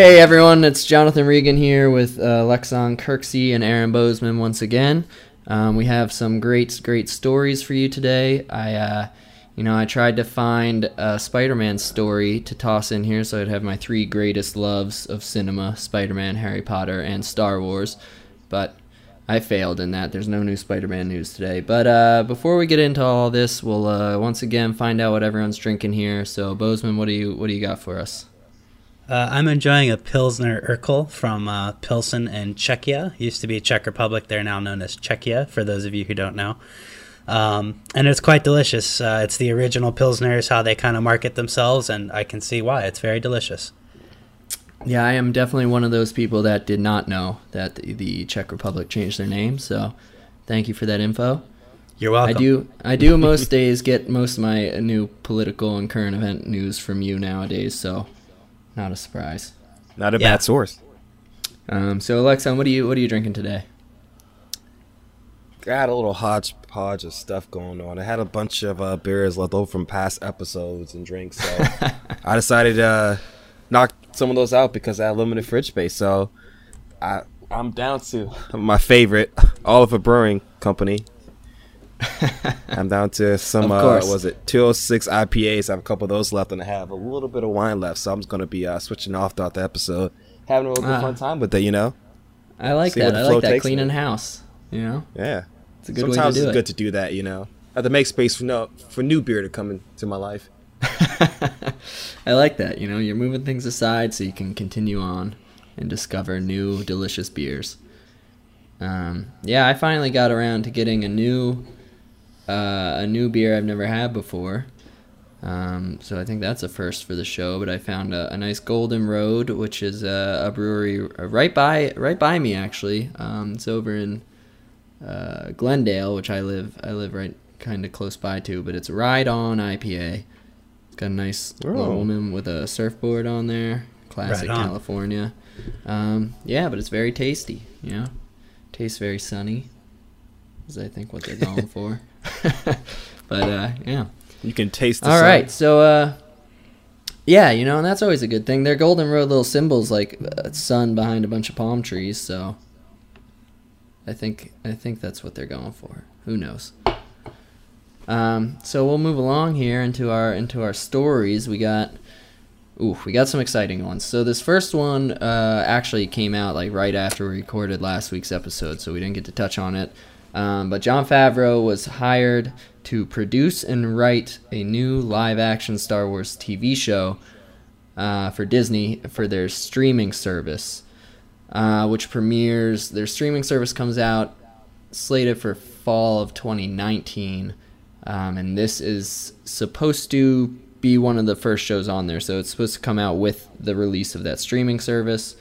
Hey everyone, it's Jonathan Regan here with uh, Lexon Kirksey and Aaron Bozeman once again. Um, we have some great, great stories for you today. I, uh, you know, I tried to find a Spider-Man story to toss in here, so I'd have my three greatest loves of cinema: Spider-Man, Harry Potter, and Star Wars. But I failed in that. There's no new Spider-Man news today. But uh, before we get into all this, we'll uh, once again find out what everyone's drinking here. So Bozeman, what do you what do you got for us? Uh, I'm enjoying a Pilsner Urquell from uh, Pilsen in Czechia. Used to be Czech Republic. They're now known as Czechia, for those of you who don't know. Um, and it's quite delicious. Uh, it's the original Pilsners, how they kind of market themselves, and I can see why. It's very delicious. Yeah, I am definitely one of those people that did not know that the, the Czech Republic changed their name. So, thank you for that info. You're welcome. I do. I do most days get most of my new political and current event news from you nowadays. So, not a surprise. Not a Yeah. bad source. Um, so Alexa, what are you what are you drinking today? Got a little hodgepodge of stuff going on. I had a bunch of uh, beers left over from past episodes and drinks, so I decided to uh, knock some of those out because I had limited fridge space. So I I'm down to my favorite Oliver Brewing Company. I'm down to some Of uh, was it 206 IPAs. I have a couple of those left, and I have a little bit of wine left. So I'm just gonna be uh, switching off throughout the episode, having a little bit Ah. fun time with it. You know, I like See that. I like that cleaning me. house. You know, yeah. it's a good Sometimes way to do it's it. good to do that, you know. I have to make space for no for new beer to come into my life. I like that. You know, you're moving things aside so you can continue on and discover new delicious beers. Um, yeah, I finally got around to getting a new uh, a new beer I've never had before. Um, so I think that's a first for the show. But I found a, a nice Golden Road, which is a, a brewery right by right by me actually. Um, it's over in uh, Glendale, which I live I live right kind of close by to. But it's Ride On IPA. It's got a nice little Oh. woman with a surfboard on there. Classic Right on. California. Um, yeah, but it's very tasty. You know, tastes very sunny. Is I think what they're going for. but uh, yeah. You can taste the All sun. right, so uh, yeah, you know, and that's always a good thing. Their Golden Road little symbols like a sun behind a bunch of palm trees, so I think I think that's what they're going for. Who knows? Um, so we'll move along here into our into our stories. We got ooh, we got some exciting ones. So this first one uh, actually came out like right after we recorded last week's episode, so we didn't get to touch on it. Um, but Jon Favreau was hired to produce and write a new live-action Star Wars TV show uh, for Disney for their streaming service, uh, which premieres. Their streaming service comes out slated for fall of 2019, um, and this is supposed to be one of the first shows on there. So it's supposed to come out with the release of that streaming service.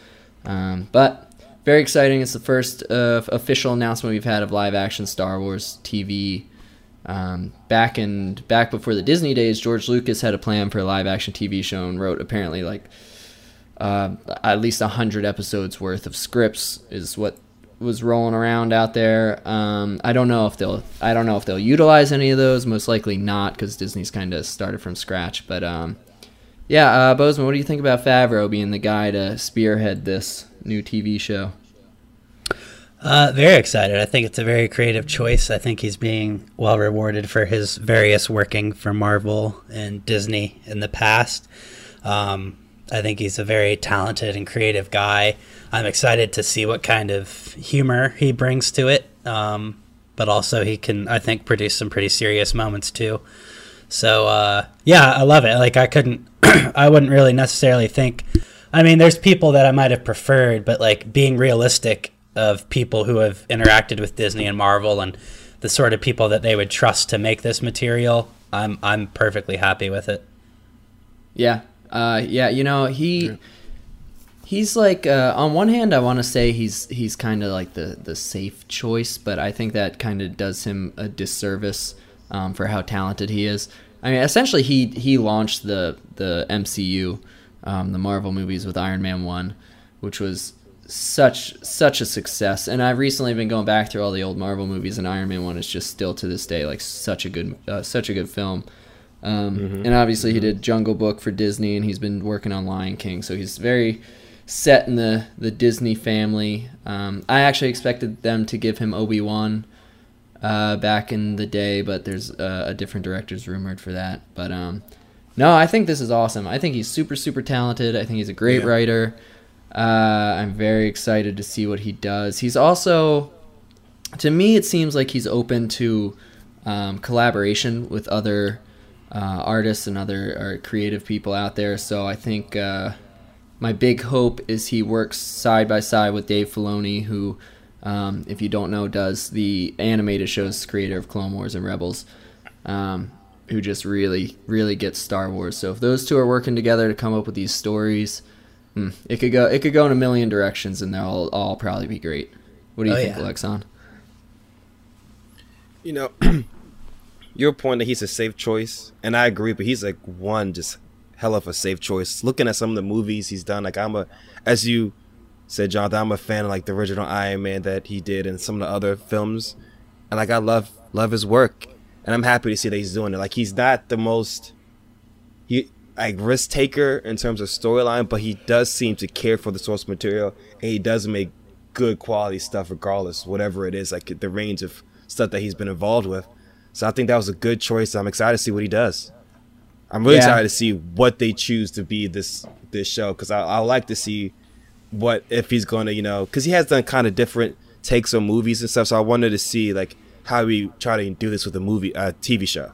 Um, but very exciting! It's the first uh, official announcement we've had of live-action Star Wars TV. Um, back in back before the Disney days, George Lucas had a plan for a live-action TV show and wrote apparently like uh, at least hundred episodes worth of scripts is what was rolling around out there. Um, I don't know if they'll I don't know if they'll utilize any of those. Most likely not because Disney's kind of started from scratch. But um, yeah, uh, Bozeman, what do you think about Favreau being the guy to spearhead this new TV show? Uh, very excited. I think it's a very creative choice. I think he's being well rewarded for his various working for Marvel and Disney in the past. Um, I think he's a very talented and creative guy. I'm excited to see what kind of humor he brings to it. Um, but also, he can, I think, produce some pretty serious moments too. So, uh, yeah, I love it. Like, I couldn't, I wouldn't really necessarily think. I mean, there's people that I might have preferred, but like being realistic of people who have interacted with Disney and Marvel and the sort of people that they would trust to make this material, I'm I'm perfectly happy with it. Yeah, uh, yeah. You know he he's like uh, on one hand, I want to say he's he's kind of like the the safe choice, but I think that kind of does him a disservice um, for how talented he is. I mean, essentially, he he launched the the MCU, um, the Marvel movies with Iron Man one, which was such such a success. And I've recently been going back through all the old Marvel movies, and Iron Man one is just still to this day like such a good uh, such a good film. Um, And obviously, he did Jungle Book for Disney, and he's been working on Lion King, so he's very set in the the Disney family. Um, I actually expected them to give him Obi Wan uh, back in the day, but there's uh, a different director's rumored for that. But um, no, I think this is awesome. I think he's super super talented. I think he's a great Yeah. writer. Uh, I'm very excited to see what he does. He's also, to me, it seems like he's open to um, collaboration with other uh, artists and other creative people out there. So I think uh, my big hope is he works side by side with Dave Filoni, who, um, if you don't know, does the animated shows, creator of Clone Wars and Rebels, um, who just really, really gets Star Wars. So if those two are working together to come up with these stories, hmm, it could go it could go in a million directions, and they'll all probably be great. What do you Oh, think, yeah. Alexon? You know, your point that he's a safe choice, and I agree, but he's like one just hell of a safe choice. Looking at some of the movies he's done, like I'm a, as you said, Jonathan, I'm a fan of like the original Iron Man that he did and some of the other films, and like I love love his work, and I'm happy to see that he's doing it. Like he's not the most, he like risk taker in terms of storyline, but he does seem to care for the source material, and he does make good quality stuff regardless, whatever it is, like the range of stuff that he's been involved with. So I think that was a good choice. I'm excited to see what he does. I'm really Yeah. excited to see what they choose to be this this show because I, I like to see what if he's going to you know because he has done kind of different takes on movies and stuff. So I wanted to see like how we try to do this with a movie, uh, TV show.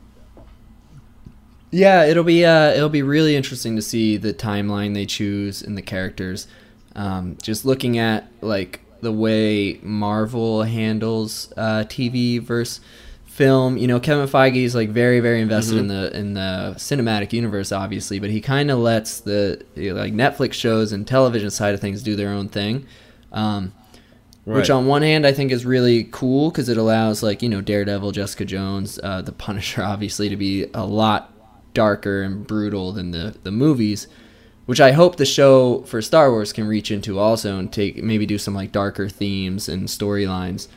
Yeah, it'll be uh, it'll be really interesting to see the timeline they choose and the characters. Um, just looking at like the way Marvel handles uh, TV versus film. You know, Kevin Feige is like very very invested in the in the cinematic universe, obviously, but he kind of lets the you know, like Netflix shows and television side of things do their own thing. Um, which on one hand I think is really cool because it allows like you know Daredevil, Jessica Jones, uh, the Punisher, obviously to be a lot darker and brutal than the the movies, which I hope the show for Star Wars can reach into also and take maybe do some like darker themes and storylines.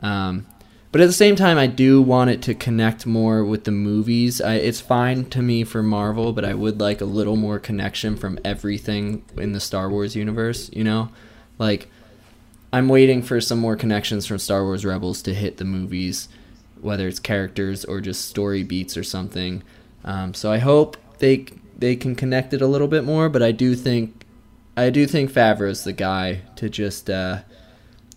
Um, but at the same time, I do want it to connect more with the movies. I, it's fine to me for Marvel, but I would like a little more connection from everything in the Star Wars universe. You know, like I'm waiting for some more connections from Star Wars Rebels to hit the movies, whether it's characters or just story beats or something. Um, so I hope they they can connect it a little bit more. But I do think I do think Favreau's the guy to just uh,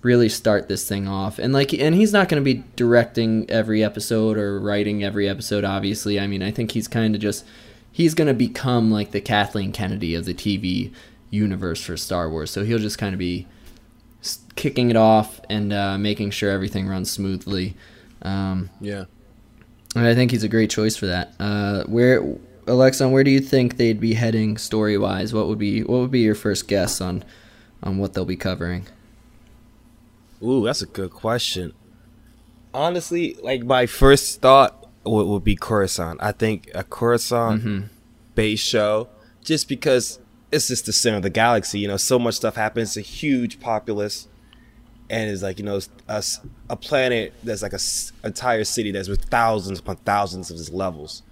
really start this thing off. And like, and he's not going to be directing every episode or writing every episode. Obviously, I mean, I think he's kind of just he's going to become like the Kathleen Kennedy of the TV universe for Star Wars. So he'll just kind of be kicking it off and uh, making sure everything runs smoothly. Um, Yeah. and I think he's a great choice for that. Uh, where Alexon, where do you think they'd be heading story wise? What would be what would be your first guess on on what they'll be covering? Ooh, that's a good question. Honestly, like my first thought would, would be Coruscant. I think a Coruscant Mm-hmm. based show, just because it's just the center of the galaxy. You know, so much stuff happens. It's a huge populace, and it's like you know a planet that's like a entire city that's with thousands upon thousands of these levels.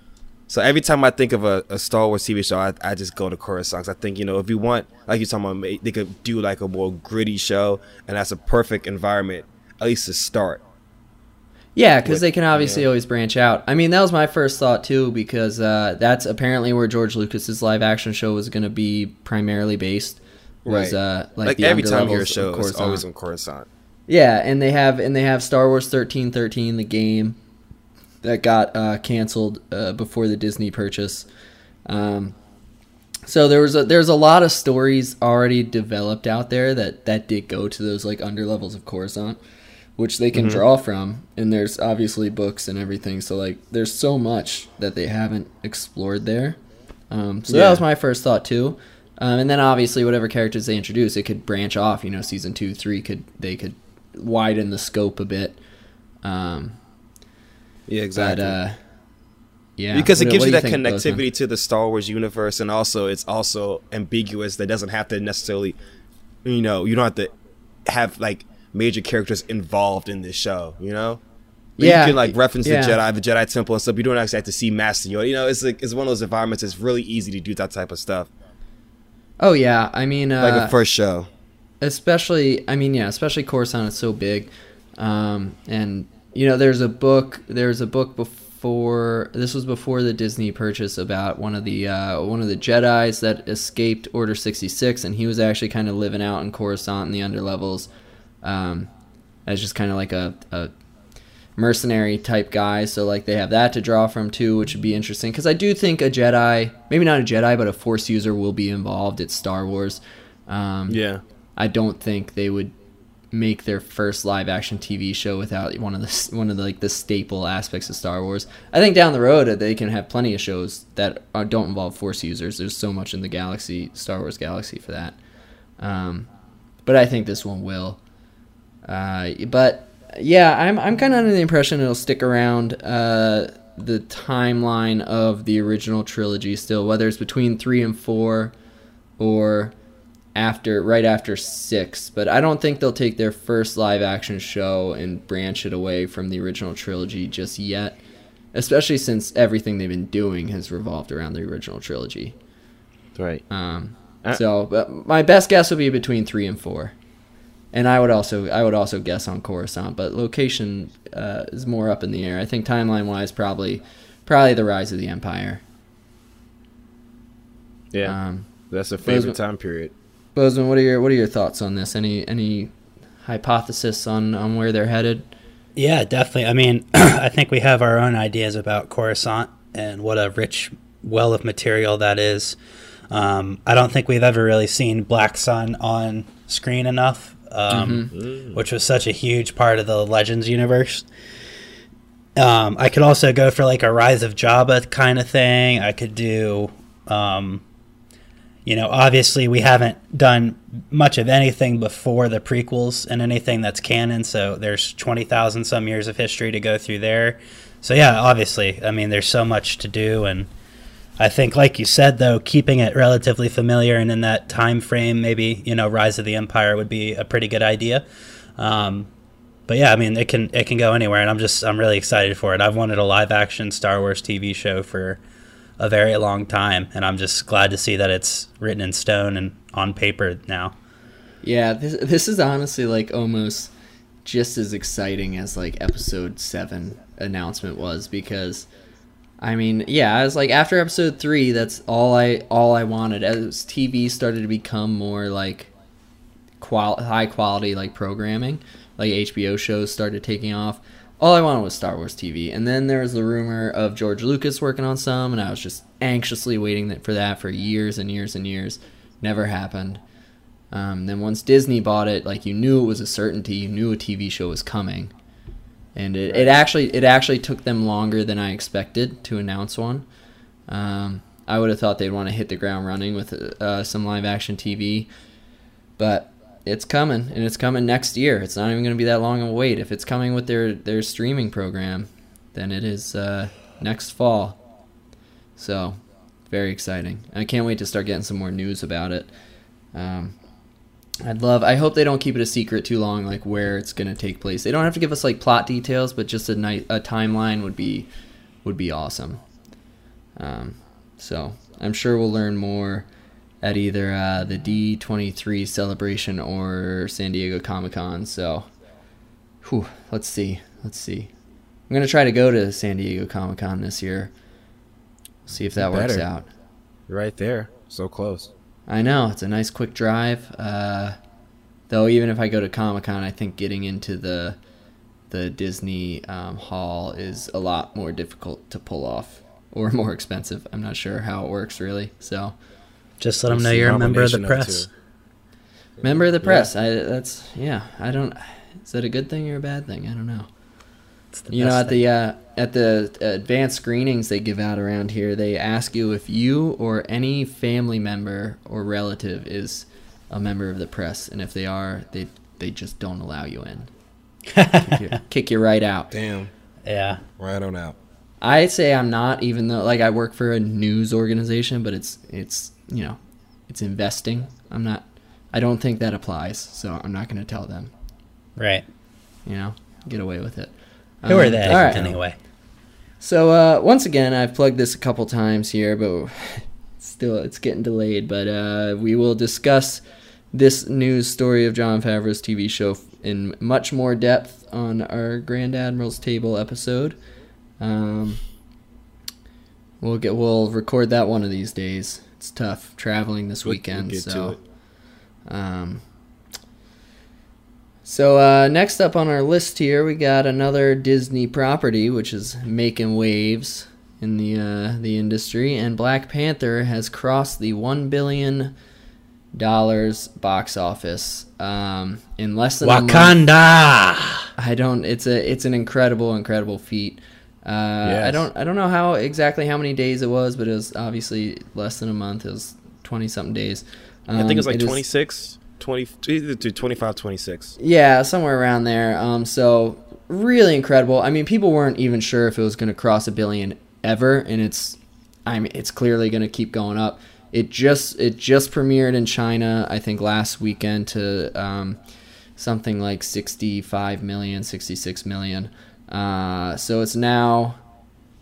So every time I think of a, a Star Wars TV show, I, I just go to Coruscant. 'Cause I think you know if you want, like you're talking about, they could do like a more gritty show, and that's a perfect environment, at least to start. Yeah, because they can obviously yeah. always branch out. I mean, that was my first thought too, because uh, that's apparently where George Lucas's live action show was going to be primarily based. Was Right. uh, like, Like, the every time you hear a show, it's always on Coruscant. Yeah, and they have and they have Star Wars thirteen thirteen, the game that got uh, canceled uh, before the Disney purchase. Um, so there was a, there's a lot of stories already developed out there that that did go to those like under levels of Coruscant, which they can draw from. And there's obviously books and everything. So like there's so much that they haven't explored there. Um, so that was my first thought too. Um, and then obviously whatever characters they introduce, it could branch off. You know, season two, three could they could widen the scope a bit. Um, Yeah, but exactly. uh, yeah, because it gives what you that connectivity to the Star Wars universe, and also it's also ambiguous. That doesn't have to necessarily, you know, you don't have to have like major characters involved in this show. You know, Yeah, you can like reference yeah. the Jedi, the Jedi Temple and stuff. You don't actually have to see Master Yoda. You know, it's like it's one of those environments. It's really easy to do that type of stuff. Oh yeah, I mean, uh, like a first show. especially i mean yeah especially coruscant is so big um, and you know there's a book there's a book before this was before the disney purchase about one of the uh, one of the jedis that escaped order 66 and he was actually kind of living out in coruscant in the underlevels um, as just kind of like a, a mercenary type guy so like they have that to draw from too which would be interesting because i do think a jedi maybe not a jedi but a force user will be involved it's star wars um, Yeah. I don't think they would make their first live action TV show without one of the one of the like the staple aspects of Star Wars. I think down the road uh, they can have plenty of shows that are, don't involve Force users. There's so much in the galaxy, Star Wars galaxy for that. Um, but I think this one will. Uh, but yeah, I'm I'm kind of under the impression it'll stick around uh, the timeline of the original trilogy still, whether it's between three and four, or after right after six. But I don't think they'll take their first live action show and branch it away from the original trilogy just yet. Especially since everything they've been doing has revolved around the original trilogy. Right. Um, Uh, so, but my best guess would be between three and four, and I would also I would also guess on Coruscant, but location uh, is more up in the air. I think timeline wise, probably probably the rise of the Empire. Yeah. Um, That's a those- favorite time period. Bozeman, what are your what are your thoughts on this? Any any hypothesis on on where they're headed? Yeah, definitely. I mean, I think we have our own ideas about Coruscant and what a rich well of material that is. Um, I don't think we've ever really seen Black Sun on screen enough, um, which was such a huge part of the Legends universe. Um, I could also go for like a Rise of Jabba kind of thing. I could do, um, you know, obviously we haven't done much of anything before the prequels and anything that's canon. So there's twenty thousand some years of history to go through there. So yeah, obviously, I mean, there's so much to do, and I think, like you said, though, keeping it relatively familiar and in that time frame, maybe you know, Rise of the Empire would be a pretty good idea. Um, but yeah, I mean, it can it can go anywhere, and I'm just I'm really excited for it. I've wanted a live action Star Wars TV show for a very long time, and I'm just glad to see that it's written in stone and on paper now. Yeah, this this is honestly like almost just as exciting as like episode 7 announcement was because I mean, yeah, I was like after episode 3, that's all I all I wanted as TV started to become more like qual- high quality like programming, like HBO shows started taking off. All I wanted was Star Wars TV, and then there was the rumor of George Lucas working on some, and I was just anxiously waiting for that for years and years and years. Never happened. Um, then once Disney bought it, like you knew it was a certainty. You knew a TV show was coming, and it, it actually it actually took them longer than I expected to announce one. Um, I would have thought they'd want to hit the ground running with uh, some live action TV, but it's coming, and it's coming next year. It's not even going to be that long of a wait. If it's coming with their their streaming program, then it is uh, next fall. So, very exciting. I can't wait to start getting some more news about it. Um, I'd love. I hope they don't keep it a secret too long, like where it's gonna take place. They don't have to give us like plot details, but just a night a timeline would be would be awesome. Um, so I'm sure we'll learn more at either uh, the D23 celebration or San Diego Comic Con. So, whew, let's see, let's see. I'm gonna try to go to San Diego Comic Con this year. See if that You works better. out. Right there. So close. I know it's a nice quick drive. Uh, though even if I go to Comic Con, I think getting into the the Disney um, hall is a lot more difficult to pull off or more expensive. I'm not sure how it works really. So, Just let them know you're a member of the press. two. member of the press. I that's yeah. I don't. Is that a good thing or a bad thing? I don't know. It's the You know, best at the uh, at the advanced screenings they give out around here, they ask you if you or any family member or relative is a member of the press, and if they are, they they just don't allow you in. Kick you, kick you right out. Damn. yeah. Right on out. I'd say I'm not, even though like I work for a news organization, but it's it's you know, it's investing. I'm not. I don't think that applies, so I'm not going to tell them. Right. You know, get away with it. Who are Um, they all right. anyway? So uh, once again, I've plugged this a couple times here, but still it's getting delayed, but uh, we will discuss this news story of Jon Favreau's TV show in much more depth on our Grand Admiral's Table episode. Um, we'll get we'll record that one of these days. It's tough traveling this weekend, we'll get to so. it. Um, so uh, next up on our list here, we got another Disney property, which is making waves in the uh, the industry, and Black Panther has crossed the one billion dollars box office um, in less than a month. Wakanda. I don't. It's a. It's an incredible, incredible feat. Uh, I don't. I don't know how exactly how many days it was, but it was obviously less than a month. It was twenty something days. I think it's Um, like it is- 26, 20, to 25, 26. Yeah, somewhere around there. Um, so really incredible. I mean, people weren't even sure if it was going to cross a billion ever, and it's, I mean, it's clearly going to keep going up. It just it just premiered in China, I think last weekend to um, something like 65 million, 66 million. Uh, so it's now,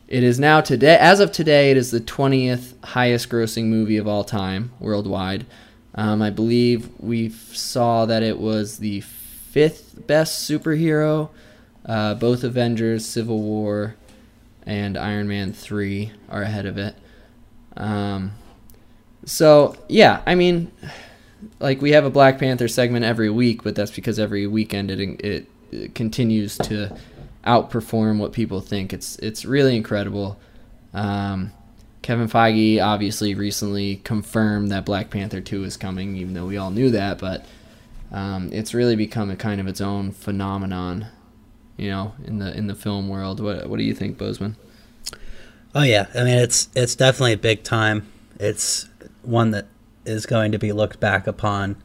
it is now today. As of today, it is the 20th highest grossing movie of all time worldwide. Um, I believe we saw that it was the fifth best superhero. Uh, both Avengers, Civil War, and Iron Man 3 are ahead of it. Um, so, yeah, I mean, like we have a Black Panther segment every week, but that's because every weekend it, it, it continues to outperform what people think. It's it's really incredible. Um, Kevin Feige obviously recently confirmed that Black Panther 2 is coming, even though we all knew that, but um, it's really become a kind of its own phenomenon, you know, in the in the film world. What what do you think, Bozeman? Oh yeah, I mean it's it's definitely a big time. It's one that is going to be looked back upon,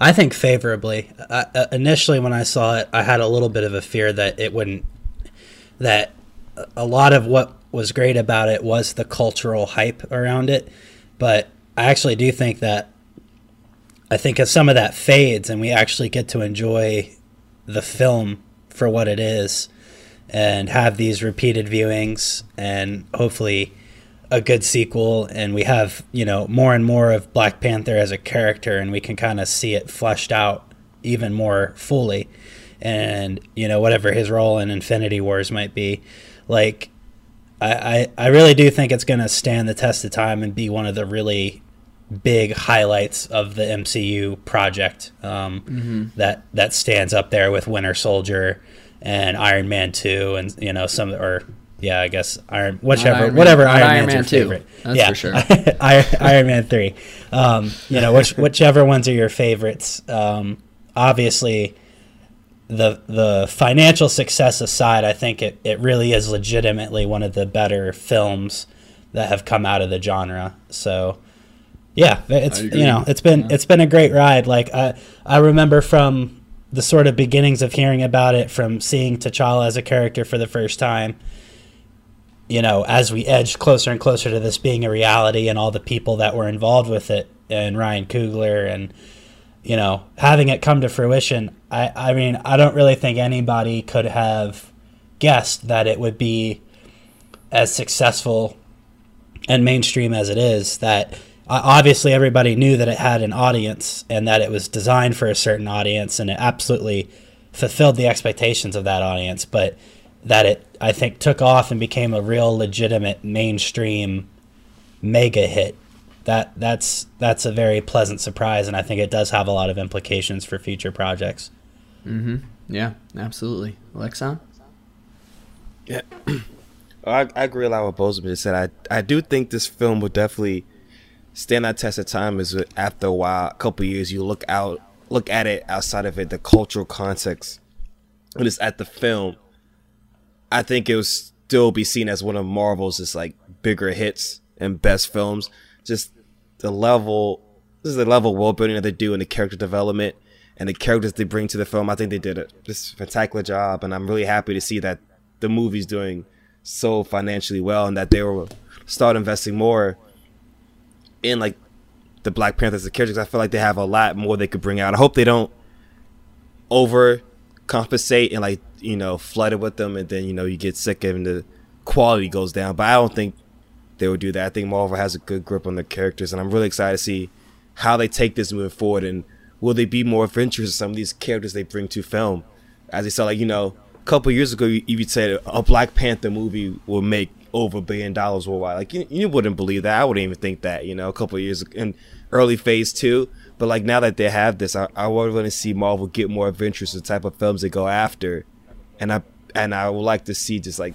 I think favorably. I, uh, initially, when I saw it, I had a little bit of a fear that it wouldn't. That a lot of what was great about it was the cultural hype around it, but I actually do think that. I think as some of that fades and we actually get to enjoy the film for what it is and have these repeated viewings and hopefully a good sequel and we have you know more and more of black panther as a character and we can kind of see it fleshed out even more fully and you know whatever his role in infinity wars might be like i i, I really do think it's going to stand the test of time and be one of the really big highlights of the mcu project um, that that stands up there with winter soldier and Iron Man two, and you know some or yeah, I guess Iron whichever Iron whatever not Iron, Iron Man's Man your 2, favorite. that's yeah, for sure. Iron, Iron Man three. Um, you know which whichever ones are your favorites. Um, obviously, the the financial success aside, I think it, it really is legitimately one of the better films that have come out of the genre. So yeah, it's you know it's been it's been a great ride. Like I I remember from the sort of beginnings of hearing about it, from seeing T'Challa as a character for the first time. You know, as we edged closer and closer to this being a reality, and all the people that were involved with it, and Ryan Coogler, and you know, having it come to fruition. I I mean, I don't really think anybody could have guessed that it would be as successful and mainstream as it is that uh, obviously everybody knew that it had an audience and that it was designed for a certain audience and it absolutely fulfilled the expectations of that audience but that it i think took off and became a real legitimate mainstream mega hit that that's that's a very pleasant surprise and i think it does have a lot of implications for future projects Mm-hmm. Yeah, absolutely. Alexon? Yeah, I, I agree a lot with Bozeman just said. I I do think this film will definitely stand that test of time. Is after a while, a couple years, you look out, look at it outside of it, the cultural context, and it's at the film. I think it will still be seen as one of Marvel's just like bigger hits and best films. Just the level, this is the level world building that they do and the character development and the characters they bring to the film. I think they did a just spectacular job, and I'm really happy to see that the movie's doing so financially well and that they will start investing more in like the Black Panthers, the characters. I feel like they have a lot more they could bring out. I hope they don't over compensate and like you know flood it with them, and then you know you get sick and the quality goes down. But I don't think they would do that. I think Marvel has a good grip on their characters, and I'm really excited to see how they take this moving forward. And will they be more adventurous in some of these characters they bring to film? As they said, like you know, a couple years ago, you, you said a Black Panther movie will make over a billion dollars worldwide. Like you, you wouldn't believe that. I wouldn't even think that. You know, a couple years in early phase two. But like now that they have this, I, I would want to see Marvel get more adventurous the type of films they go after, and I and I would like to see just like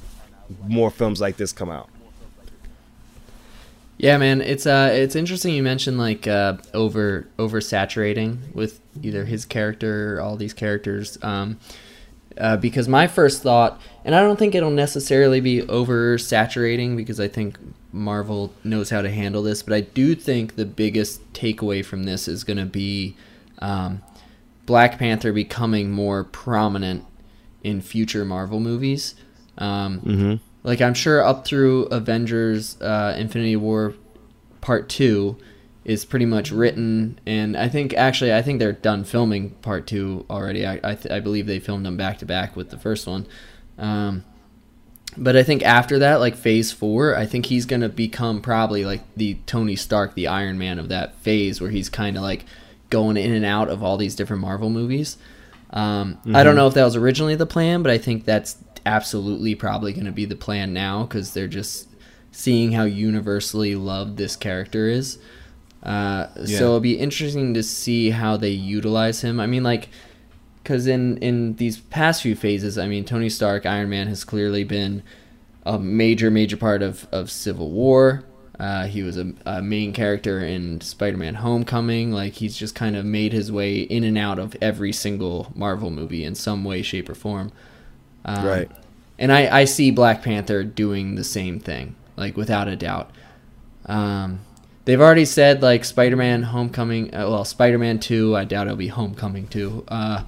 more films like this come out. Yeah, man, it's uh, it's interesting you mentioned like uh, over oversaturating with either his character or all these characters, um, uh, because my first thought, and I don't think it'll necessarily be oversaturating because I think Marvel knows how to handle this, but I do think the biggest takeaway from this is going to be um, Black Panther becoming more prominent in future Marvel movies. Um, Mm-hmm. Like I'm sure up through Avengers uh, Infinity War Part 2 is pretty much written and I think actually I think they're done filming Part 2 already. I I, th- I believe they filmed them back to back with the first one. Um, but I think after that, like phase four, I think he's gonna become probably like the Tony Stark, the Iron Man of that phase, where he's kind of like going in and out of all these different Marvel movies. Um, I don't know if that was originally the plan, but I think that's absolutely probably going to be the plan now because they're just seeing how universally loved this character is. Uh, Yeah. So it'll be interesting to see how they utilize him. I mean, like, because in in these past few phases, I mean, Tony Stark, Iron Man has clearly been a major, major part of of Civil War. Uh, he was a, a main character in Spider-Man: Homecoming. Like he's just kind of made his way in and out of every single Marvel movie in some way, shape, or form. Um, Right. And I, I see Black Panther doing the same thing, like without a doubt. Um, they've already said like Spider-Man: Homecoming. Uh, well, Spider-Man Two. I doubt it'll be Homecoming Two. Uh,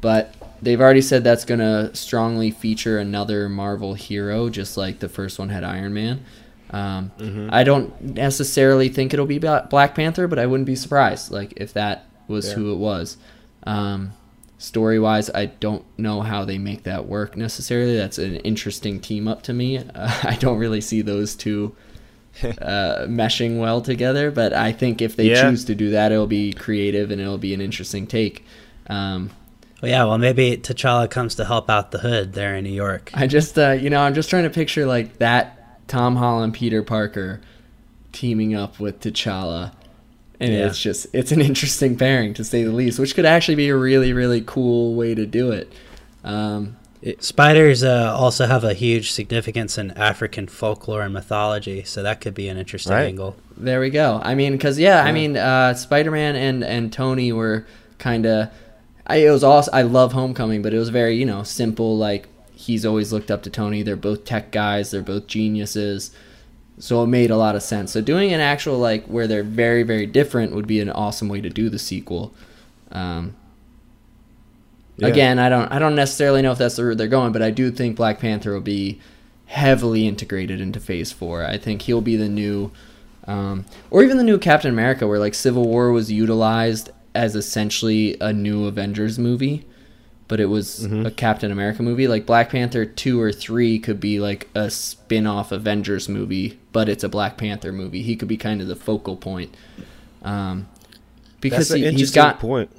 but they've already said that's gonna strongly feature another Marvel hero, just like the first one had Iron Man. Um, I don't necessarily think it'll be Bla- Black Panther, but I wouldn't be surprised like if that was Yeah. who it was. Um, story wise, I don't know how they make that work necessarily. That's an interesting team up to me. Uh, I don't really see those two uh, meshing well together, but I think if they Yeah. choose to do that, it'll be creative and it'll be an interesting take. Um, Well, yeah, well, maybe T'Challa comes to help out the hood there in New York. I just, uh, you know, I'm just trying to picture like that Tom Holland, Peter Parker teaming up with T'Challa. And Yeah. it's just, it's an interesting pairing to say the least, which could actually be a really, really cool way to do it. Um, Spiders uh, also have a huge significance in African folklore and mythology, so that could be an interesting Right. angle. There we go. I mean, because yeah, I mean, uh, Spider Man and and Tony were kind of. I it was also I love Homecoming, but it was very you know simple. Like he's always looked up to Tony. They're both tech guys. They're both geniuses. So it made a lot of sense. So doing an actual like where they're very very different would be an awesome way to do the sequel. Um, Yeah. Again, I don't I don't necessarily know if that's the route they're going, but I do think Black Panther will be heavily integrated into Phase Four. I think he'll be the new, um, or even the new Captain America, where like Civil War was utilized as essentially a new Avengers movie, but it was a Captain America movie. Like Black Panther two or three could be like a spin-off Avengers movie, but it's a Black Panther movie. He could be kind of the focal point. Um, because That's he, he's interesting got point.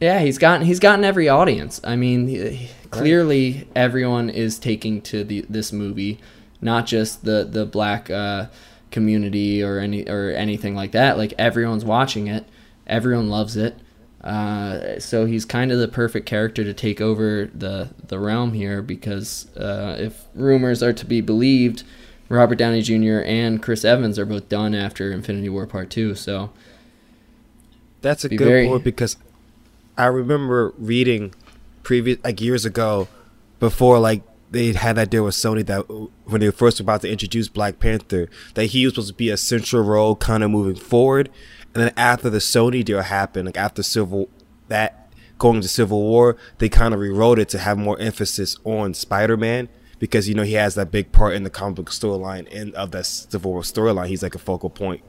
yeah, he's gotten he's gotten every audience. I mean, he- clearly everyone is taking to the this movie, not just the the black uh, community or any or anything like that. Like everyone's watching it, everyone loves it. Uh, so he's kind of the perfect character to take over the the realm here because uh, if rumors are to be believed, Robert Downey Jr. and Chris Evans are both done after Infinity War Part Two. So That's a good very- point because I remember reading previous like years ago before like they had that deal with Sony that when they were first about to introduce Black Panther that he was supposed to be a central role kind of moving forward and then after the Sony deal happened like after Civil that going to Civil War they kind of rewrote it to have more emphasis on Spider-Man because you know he has that big part in the comic book storyline and of that Civil War storyline he's like a focal point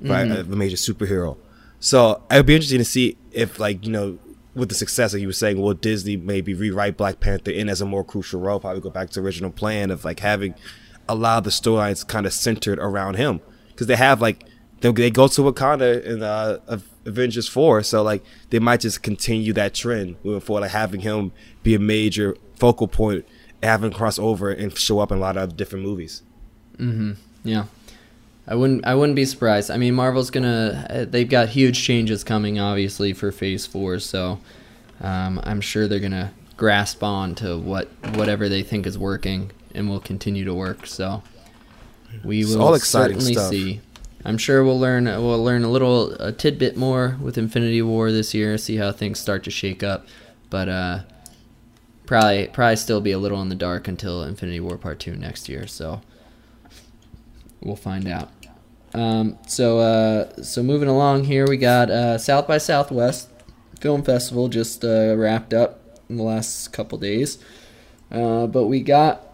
right Mm-hmm. the major superhero so it'd be interesting to see if, like, you know, with the success, like you were saying, will Disney maybe rewrite Black Panther in as a more crucial role? Probably go back to original plan of like having a lot of the storylines kind of centered around him because they have like they, they go to Wakanda in uh, Avengers four, so like they might just continue that trend moving forward, like having him be a major focal point, having cross over and show up in a lot of different movies. Mm-hmm. Yeah. I wouldn't. I wouldn't be surprised. I mean, Marvel's gonna. uh, They've got huge changes coming, obviously, for Phase Four. So, um, I'm sure they're gonna grasp on to what whatever they think is working and will continue to work. So, we It's will all exciting certainly stuff. see. I'm sure we'll learn. We'll learn a little, a tidbit more with Infinity War this year. See how things start to shake up, but uh, probably probably still be a little in the dark until Infinity War Part Two next year. So we'll find out. Um, so uh, so moving along here, we got uh, South by Southwest Film Festival just uh, wrapped up in the last couple days, uh, but we got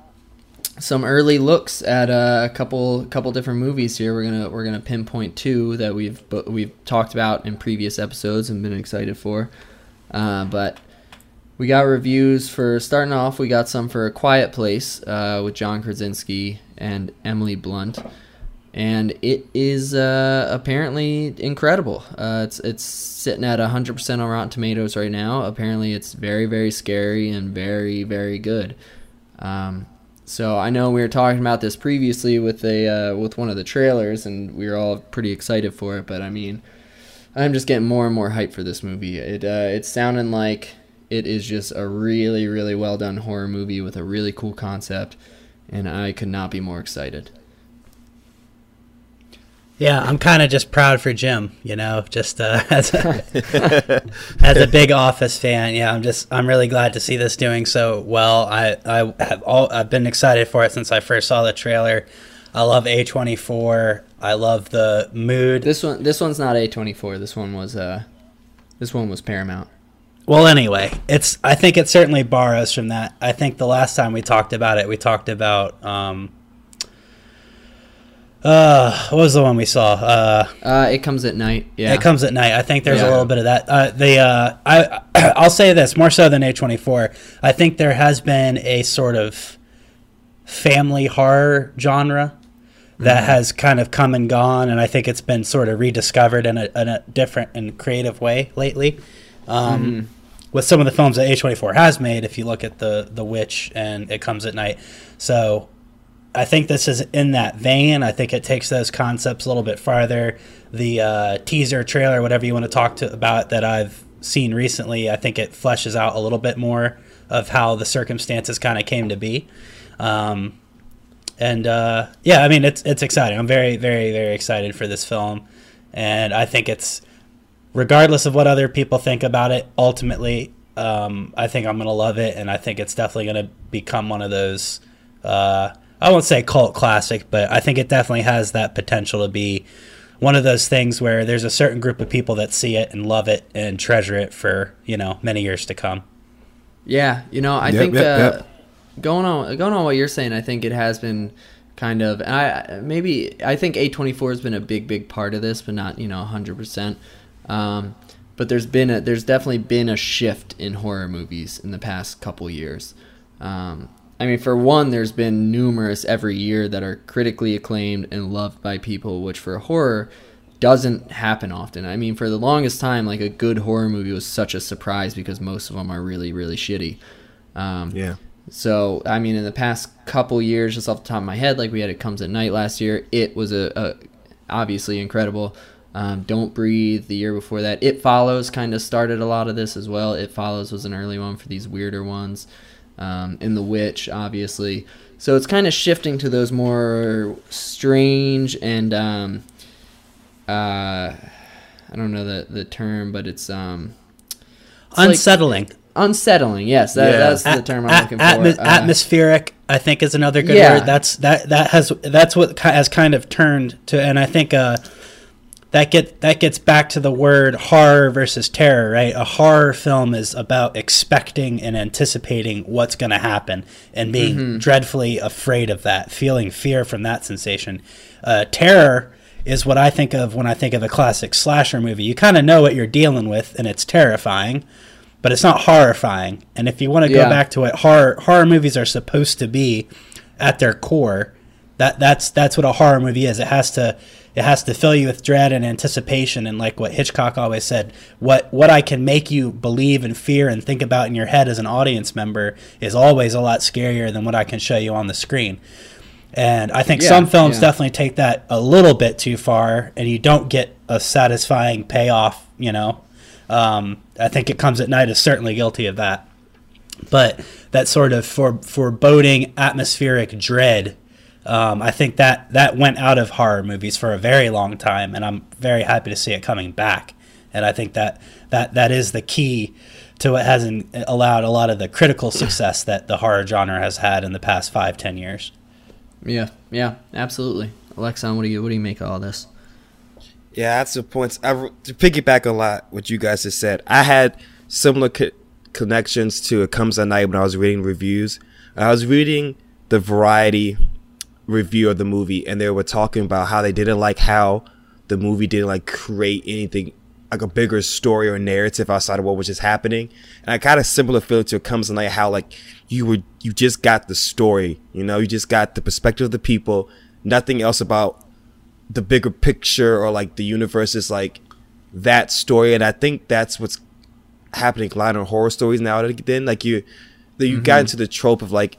some early looks at uh, a couple couple different movies here. We're gonna we're gonna pinpoint two that we've we've talked about in previous episodes and been excited for, uh, but. We got reviews for starting off. We got some for A Quiet Place uh, with John Krasinski and Emily Blunt, and it is uh, apparently incredible. Uh, it's it's sitting at hundred percent on Rotten Tomatoes right now. Apparently, it's very very scary and very very good. Um, so I know we were talking about this previously with a uh, with one of the trailers, and we were all pretty excited for it. But I mean, I'm just getting more and more hype for this movie. It uh, it's sounding like it is just a really really well done horror movie with a really cool concept, and I could not be more excited. Yeah, I'm kind of just proud for Jim, you know, just uh, as a, as a big Office fan. Yeah, I'm just I'm really glad to see this doing so well. I I have all I've been excited for it since I first saw the trailer. I love A24. I love the mood. This one this one's not A24. This one was uh, this one was Paramount. Well, anyway, it's. I think it certainly borrows from that. I think the last time we talked about it, we talked about. Um, uh, what was the one we saw? Uh, Uh, it comes at night. Yeah. It comes at night. I think there's Yeah. a little bit of that. Uh, the uh, I I'll say this more so than A24. I think there has been a sort of family horror genre that has kind of come and gone, and I think it's been sort of rediscovered in a, in a different and creative way lately. Um, With some of the films that A24 has made, if you look at the the Witch and It Comes at Night, so I think this is in that vein. I think it takes those concepts a little bit farther. The uh, teaser, trailer, whatever you want to talk to about that I've seen recently, I think it fleshes out a little bit more of how the circumstances kind of came to be. Um, and uh, yeah, I mean it's it's exciting. I'm very very very excited for this film, and I think it's regardless of what other people think about it. Ultimately, um, I think I'm gonna love it, and I think it's definitely gonna become one of those. Uh, I won't say cult classic, but I think it definitely has that potential to be one of those things where there's a certain group of people that see it and love it and treasure it for you know many years to come. Yeah, you know, I Yep, think yep, uh, yep. going on going on what you're saying, I think it has been kind of. And I maybe I think A24 has been a big big part of this, but not you know 100. percent um, But there's been a there's definitely been a shift in horror movies in the past couple years. Um, I mean, for one, there's been numerous every year that are critically acclaimed and loved by people, which for horror doesn't happen often. I mean, for the longest time, like a good horror movie was such a surprise because most of them are really, really shitty. Um, Yeah. So, I mean, in the past couple years, just off the top of my head, like we had It Comes at Night last year, it was a, a obviously incredible. Um, Don't Breathe the year before that. It Follows kind of started a lot of this as well. It Follows was an early one for these weirder ones. Um, in The Witch, obviously. So it's kind of shifting to those more strange and um, uh, I don't know the the term, but it's um, it's like Unsettling. unsettling. Yes, that, Yeah. that's the term I'm at- looking for. atmos- Uh, atmospheric, I think, is another good Yeah. word. That's that that has that's what has kind of turned to, and I think uh, that get that gets back to the word horror versus terror, right? A horror film is about expecting and anticipating what's going to happen and being Mm-hmm. dreadfully afraid of that, feeling fear from that sensation. Uh, terror is what I think of when I think of a classic slasher movie. You kind of know what you're dealing with, and it's terrifying but it's not horrifying. And if you want to go Yeah. back to what horror horror movies are supposed to be at their core, That that's that's what a horror movie is. It has to it has to fill you with dread and anticipation and like what Hitchcock always said, what what I can make you believe and fear and think about in your head as an audience member is always a lot scarier than what I can show you on the screen. And I think Yeah, some films yeah. definitely take that a little bit too far, and you don't get a satisfying payoff. You know, um, I think it comes at night is certainly guilty of that. But that sort of for, foreboding atmospheric dread, um, I think that that went out of horror movies for a very long time, and I'm very happy to see it coming back. And I think that that that is the key to what hasn't allowed a lot of the critical success that the horror genre has had in the past five ten years. Yeah, yeah, absolutely. Alexon, what do you what do you make of all this? Yeah, that's the points. I, re- to piggyback a lot what you guys just said. I had similar co- connections to It Comes at Night when I was reading reviews. I was reading the Variety review of the movie, and they were talking about how they didn't like how the movie didn't like create anything like a bigger story or narrative outside of what was just happening. And I got a similar feeling to It Comes in like how like you were you just got the story, you know, you just got the perspective of the people, nothing else about the bigger picture or like the universe is like that story. And i think that's what's happening a lot in horror stories now then like you that you got mm-hmm. into the trope of like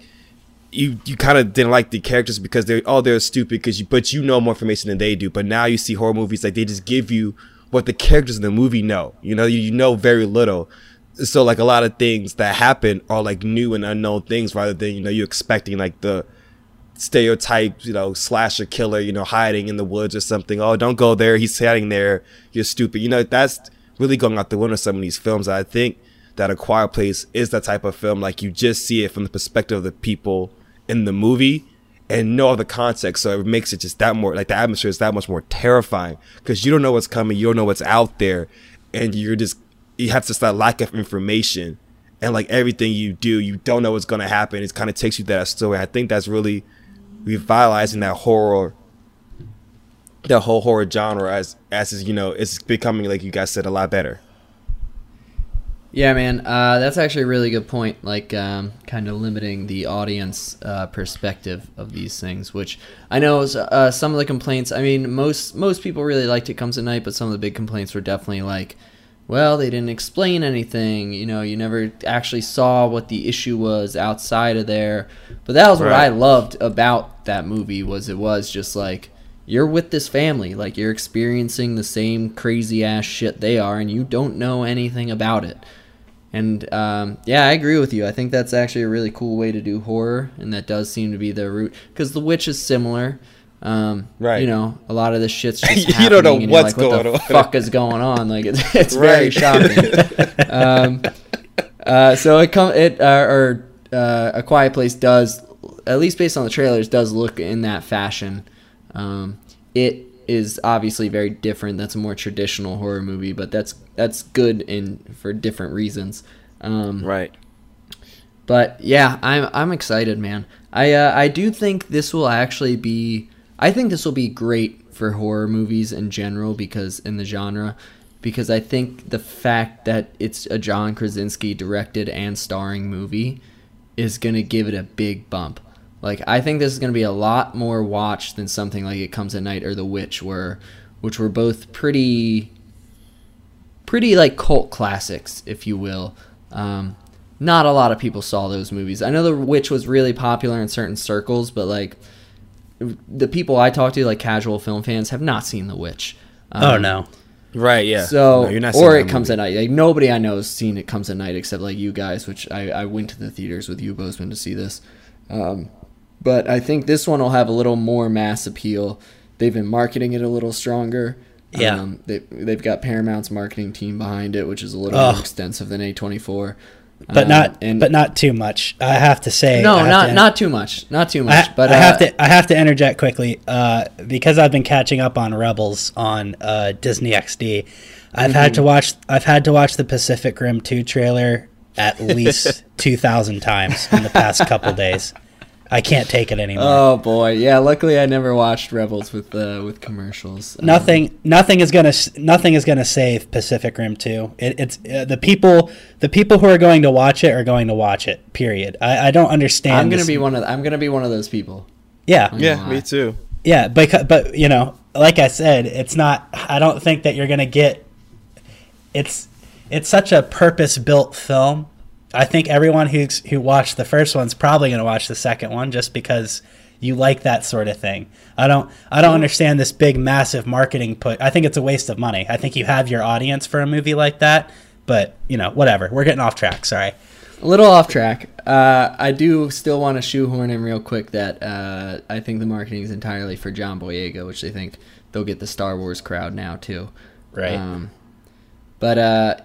you you kind of didn't like the characters because they're oh they're stupid because you but you know more information than they do but now you see horror movies like they just give you what the characters in the movie know you know you, you know very little so like a lot of things that happen are like new and unknown things rather than you know you expecting like the stereotype, you know, slasher killer, you know, hiding in the woods or something. Oh, don't go there. He's hiding there. You're stupid. You know, that's really going out the window. Some of these films. I think that A Quiet Place is that type of film. Like you just see it from the perspective of the people in the movie and no other context. So it makes it just that more like the atmosphere is that much more terrifying because you don't know what's coming. You don't know what's out there, and you're just you have just that lack of information. And like everything you do, you don't know what's gonna happen. It kind of takes you that story. I think that's really revitalizing that horror that whole horror genre as as is, you know it's becoming like you guys said a lot better Yeah, man, uh, that's actually a really good point. Like, um, kind of limiting the audience uh, perspective of these things, which I know is uh, some of the complaints. I mean, most most people really liked It Comes at Night, but some of the big complaints were definitely like, well, they didn't explain anything. You know, you never actually saw what the issue was outside of there. But that was what I loved about that movie was it was just like you're with this family, like you're experiencing the same crazy ass shit they are, and you don't know anything about it. And um, yeah, I agree with you. I think that's actually a really cool way to do horror, and that does seem to be the root. Because The Witch is similar. Um, Right. You know, a lot of this shit's just You don't know what's like, what going the on." fuck is going on? Like it's, it's very shocking. um, uh, so it come it uh, or uh, a quiet place does at least based on the trailers does look in that fashion. Um, it is obviously very different. That's a more traditional horror movie, but that's that's good in for different reasons. Um, right but yeah, I'm I'm excited, man. I uh, I do think this will actually be. I think this will be great for horror movies in general because in the genre, because I think the fact that it's a John Krasinski directed and starring movie is gonna give it a big bump. Like I think this is gonna be a lot more watched than something like It Comes at Night or The Witch, were which were both pretty pretty like cult classics, if you will. Um, not a lot of people saw those movies. I know The Witch was really popular in certain circles, but like the people I talk to, like casual film fans, have not seen The Witch. Um, oh no. right yeah So, No, you're not or it comes movie. at night. Like nobody I know has seen it comes at night except like you guys, which I, I went to the theaters with you, Bozeman, to see this. Um, but I think this one will have a little more mass appeal. They've been marketing it a little stronger. Yeah. Um, they they've got Paramount's marketing team behind it, which is a little more extensive than A24. But Um, not and but not too much. I have to say no, not to- not too much, not too I, much. but I uh, have to I have to interject quickly uh, because I've been catching up on Rebels on uh, Disney XD. I've had Mm-hmm. to watch I've had to watch the Pacific Rim 2 trailer at least 2000 times in the past couple days. I can't take it anymore. Oh boy, yeah. Luckily, I never watched Rebels with uh, with commercials. Um, nothing nothing is going to nothing is going to save Pacific Rim 2. It, it's uh, the people the people who are going to watch it are going to watch it. Period. I, I don't understand I'm gonna this- be one of I'm gonna be one of those people. Yeah, yeah, me too. Yeah, but but you know, like I said, it's not. I don't think that you're gonna get. It's it's such a purpose built film. I think everyone who's who watched the first one's probably gonna watch the second one just because you like that sort of thing. I don't I don't understand this big massive marketing put. I think it's a waste of money. I think you have your audience for a movie like that, but you know, whatever. We're getting off track. Sorry. A little off track. Uh, I do still want to shoehorn in real quick that uh, I think the marketing is entirely for John Boyega, which they think they'll get the Star Wars crowd now too. Right. Um, but uh,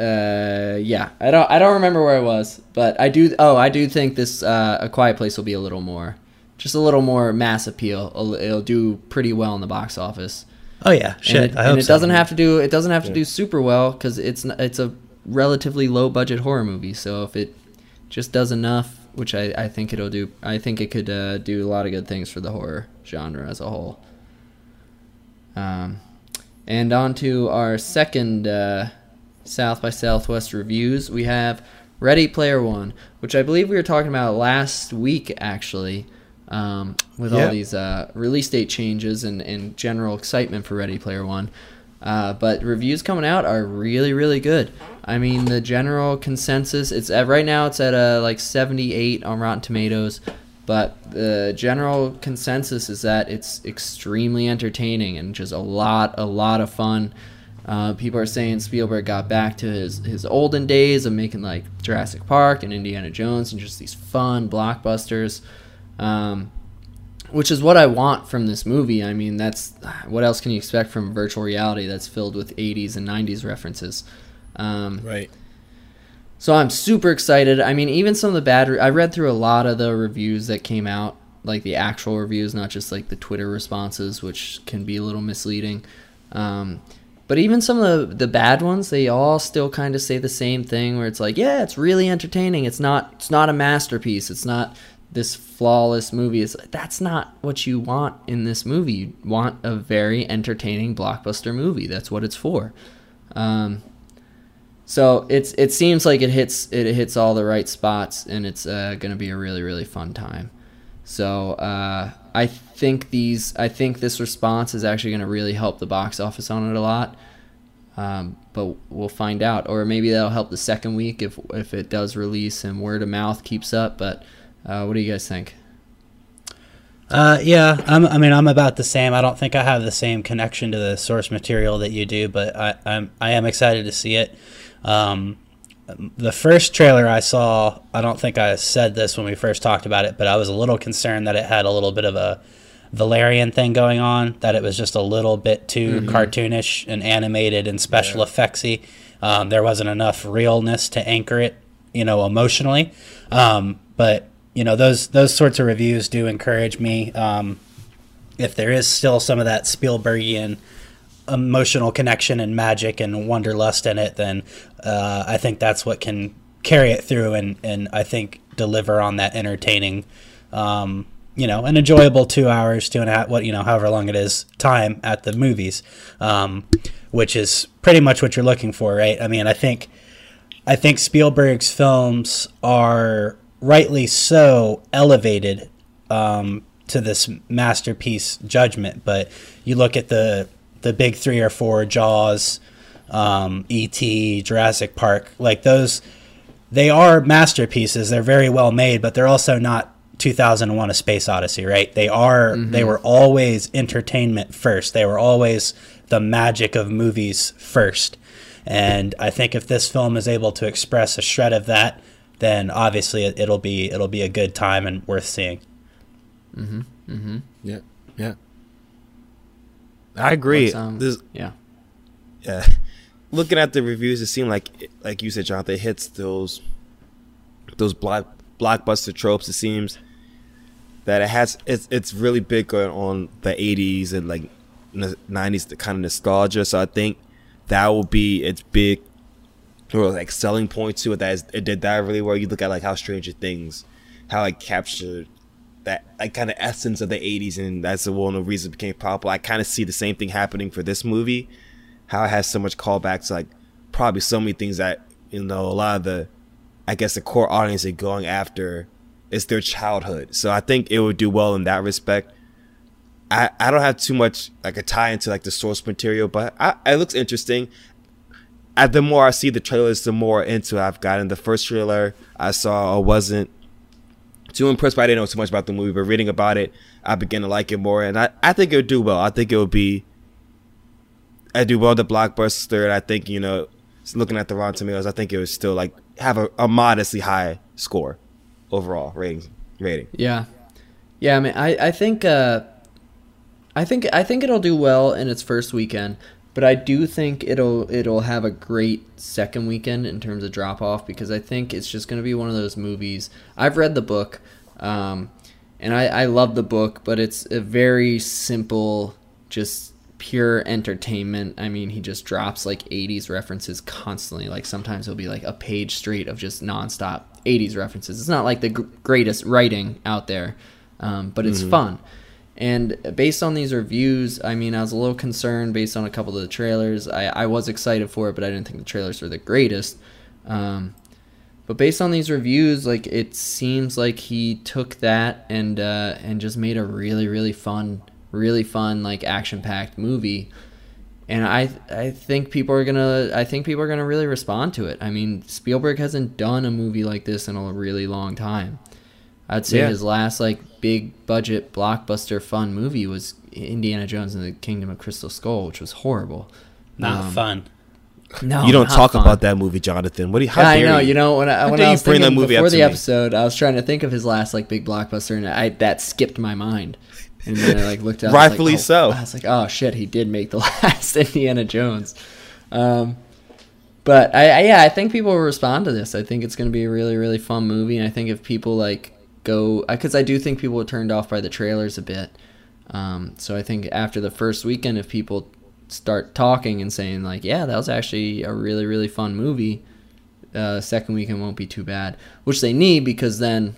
uh, yeah, I don't I don't remember where I was, but I do. Oh, I do think this uh, A Quiet Place will be a little more, just a little more mass appeal. It'll, it'll do pretty well in the box office. Oh yeah, shit. And it, I hope and it so. doesn't have to do it doesn't have to Yeah. do super well because it's it's a relatively low budget horror movie. So if it just does enough, which I, I think it'll do, I think it could uh, do a lot of good things for the horror genre as a whole. Um, and on to our second uh, South by Southwest reviews. We have Ready Player One, which I believe we were talking about last week actually, um, with Yeah. all these uh, release date changes and, and general excitement for Ready Player One. Uh, but reviews coming out are really really good. I mean the general consensus it's at, right now it's at uh, like 78 on Rotten Tomatoes, but the general consensus is that it's extremely entertaining and just a lot a lot of fun. Uh, people are saying Spielberg got back to his, his olden days of making like Jurassic Park and Indiana Jones and just these fun blockbusters. Um, which is what I want from this movie. I mean, that's what else can you expect from virtual reality that's filled with 80s and 90s references. Um, Right. so I'm super excited. I mean, even some of the bad. Re- I read through a lot of the reviews that came out, like the actual reviews, not just like the Twitter responses, which can be a little misleading. Um, but even some of the, the bad ones, they all still kind of say the same thing, where it's like, yeah, it's really entertaining. It's not. It's not a masterpiece. It's not this flawless movie. It's that's not what you want in this movie. You want a very entertaining blockbuster movie. That's what it's for. Um, so it's it seems like it hits it hits all the right spots, and it's uh, going to be a really really fun time. So uh, I think these I think this response is actually going to really help the box office on it a lot. Um, but we'll find out, or maybe that'll help the second week if if it does release and word of mouth keeps up. But uh, what do you guys think? Uh, yeah, I'm, I mean, I'm about the same. I don't think I have the same connection to the source material that you do, but I, I'm I am excited to see it. Um, the first trailer I saw, I don't think I said this when we first talked about it, but I was a little concerned that it had a little bit of a Valerian thing going on, that it was just a little bit too cartoonish and animated and special effectsy. Um, there wasn't enough realness to anchor it, you know, emotionally. Um, but you know, those those sorts of reviews do encourage me. Um, if there is still some of that Spielbergian emotional connection and magic and wanderlust in it, then uh, I think that's what can carry it through and, and I think deliver on that entertaining, um, you know, an enjoyable two hours, two and a half, what, you know, however long it is, time at the movies, um, which is pretty much what you're looking for, right? I mean, I think. I think Spielberg's films are rightly so elevated um, to this masterpiece judgment. But you look at the the big three or four: Jaws, um, E.T., Jurassic Park. Like those, they are masterpieces. They're very well made, but they're also not 2001: A Space Odyssey, right? They are. They were always entertainment first. They were always the magic of movies first. And I think if this film is able to express a shred of that, then obviously it, it'll be it'll be a good time and worth seeing. Mm-hmm. Mm-hmm. Yeah. Yeah. I agree. Um, This, yeah. yeah. Looking at the reviews, it seemed like, like you said, Jonathan, it hits those those block blockbuster tropes. It seems that it has it's it's really big on, the '80s and like n- '90s, the kind of nostalgia. So I think that will be its big or like selling point to it. That is, it did that really well. You look at like how Stranger Things, how it captured that like kind of essence of the 80s and that's the one of the reasons it became popular i kind of see the same thing happening for this movie how it has so much callback to like probably so many things that you know a lot of the i guess the core audience is going after is their childhood. So I think it would do well in that respect. I, I don't have too much like a tie into like the source material, but I, it looks interesting. The more I see the trailers, the more into I've gotten. The first trailer I saw, I wasn't too impressed, but I didn't know too much about the movie. But reading about it, I began to like it more, and I, I think it would do well. I think it would be, I do well the blockbuster. And I think you know, looking at the Rotten Tomatoes, I think it would still like have a, a modestly high score overall rating. Rating. Yeah, yeah. I mean, I I think uh, I think I think it'll do well in its first weekend, but I do think it'll it'll have a great second weekend in terms of drop off because I think it's just going to be one of those movies. I've read the book, um, and I I love the book, but it's a very simple, just pure entertainment. I mean, he just drops like 80s references constantly. Like sometimes it'll be like a page straight of just nonstop 80s references. It's not like the g- greatest writing out there, um, but it's mm-hmm. fun. And based on these reviews, I mean, I was a little concerned based on a couple of the trailers. I, I was excited for it, but I didn't think the trailers were the greatest. Um, but based on these reviews, like it seems like he took that and uh, and just made a really really fun, really fun like action packed movie. And I I think people are gonna I think people are gonna really respond to it. I mean, Spielberg hasn't done a movie like this in a really long time. I'd say yeah. his last like big budget blockbuster fun movie was Indiana Jones and the Kingdom of Crystal Skull, which was horrible. Not um, fun. No, you don't talk fun. about that movie, Jonathan. What do you? How yeah, I know. You? you know when I, when I was movie before the me? episode, I was trying to think of his last like big blockbuster, and I that skipped my mind. And then I like looked at rightfully like, oh, so. I was like, oh shit, he did make the last Indiana Jones. Um, but I, I, yeah, I think people will respond to this. I think it's going to be a really really fun movie, and I think if people like go because I do think people were turned off by the trailers a bit. Um, so I think after the first weekend, if people start talking and saying like, "Yeah, that was actually a really really fun movie," uh, second weekend won't be too bad, which they need because then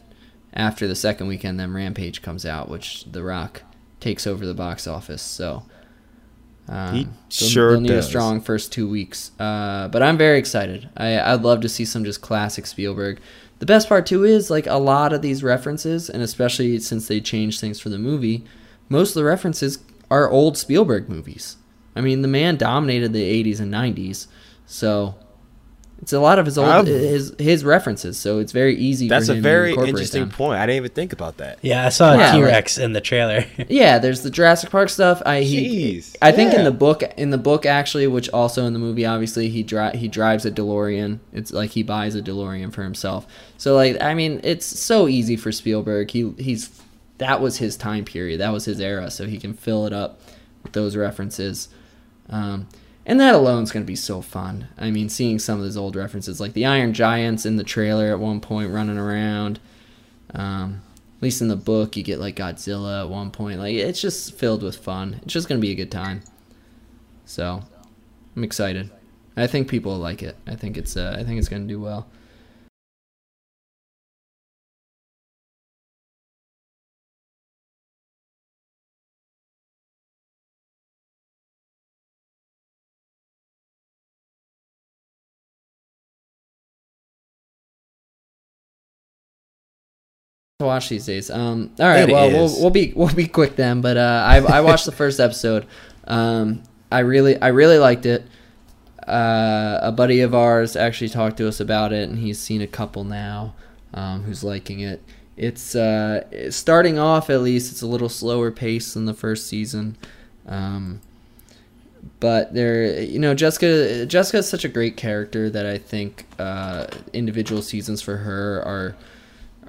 after the second weekend, then Rampage comes out, which The Rock takes over the box office. So. Um, he sure they'll need does. a strong first two weeks, uh, but I'm very excited. I, I'd love to see some just classic Spielberg the best part too is like a lot of these references, and especially since they changed things for the movie, most of the references are old Spielberg movies. I mean, the man dominated the 80s and 90s, so it's a lot of his old I've, his his references, so it's very easy. That's a very interesting them. point. I didn't even think about that. Yeah, I saw a T Rex like, in the trailer. yeah, there's the Jurassic Park stuff. I he, Jeez, I yeah. think in the book in the book actually, which also in the movie, obviously he dri- he drives a DeLorean. It's like he buys a DeLorean for himself. So like, I mean, it's so easy for Spielberg. He he's that was his time period. That was his era, so he can fill it up with those references. Um, and that alone is going to be so fun. I mean, seeing some of those old references, like the Iron Giants in the trailer at one point running around. Um, at least in the book, you get like Godzilla at one point. Like it's just filled with fun. It's just going to be a good time. So, I'm excited. I think people will like it. I think it's uh, I think it's going to do well. To watch these days. Um, all right, it well, we'll we'll be we'll be quick then. But uh, I I watched the first episode. Um, I really I really liked it. Uh, a buddy of ours actually talked to us about it, and he's seen a couple now um, who's liking it. It's uh, starting off at least. It's a little slower pace than the first season. Um, but there, you know, Jessica. Jessica is such a great character that I think uh, individual seasons for her are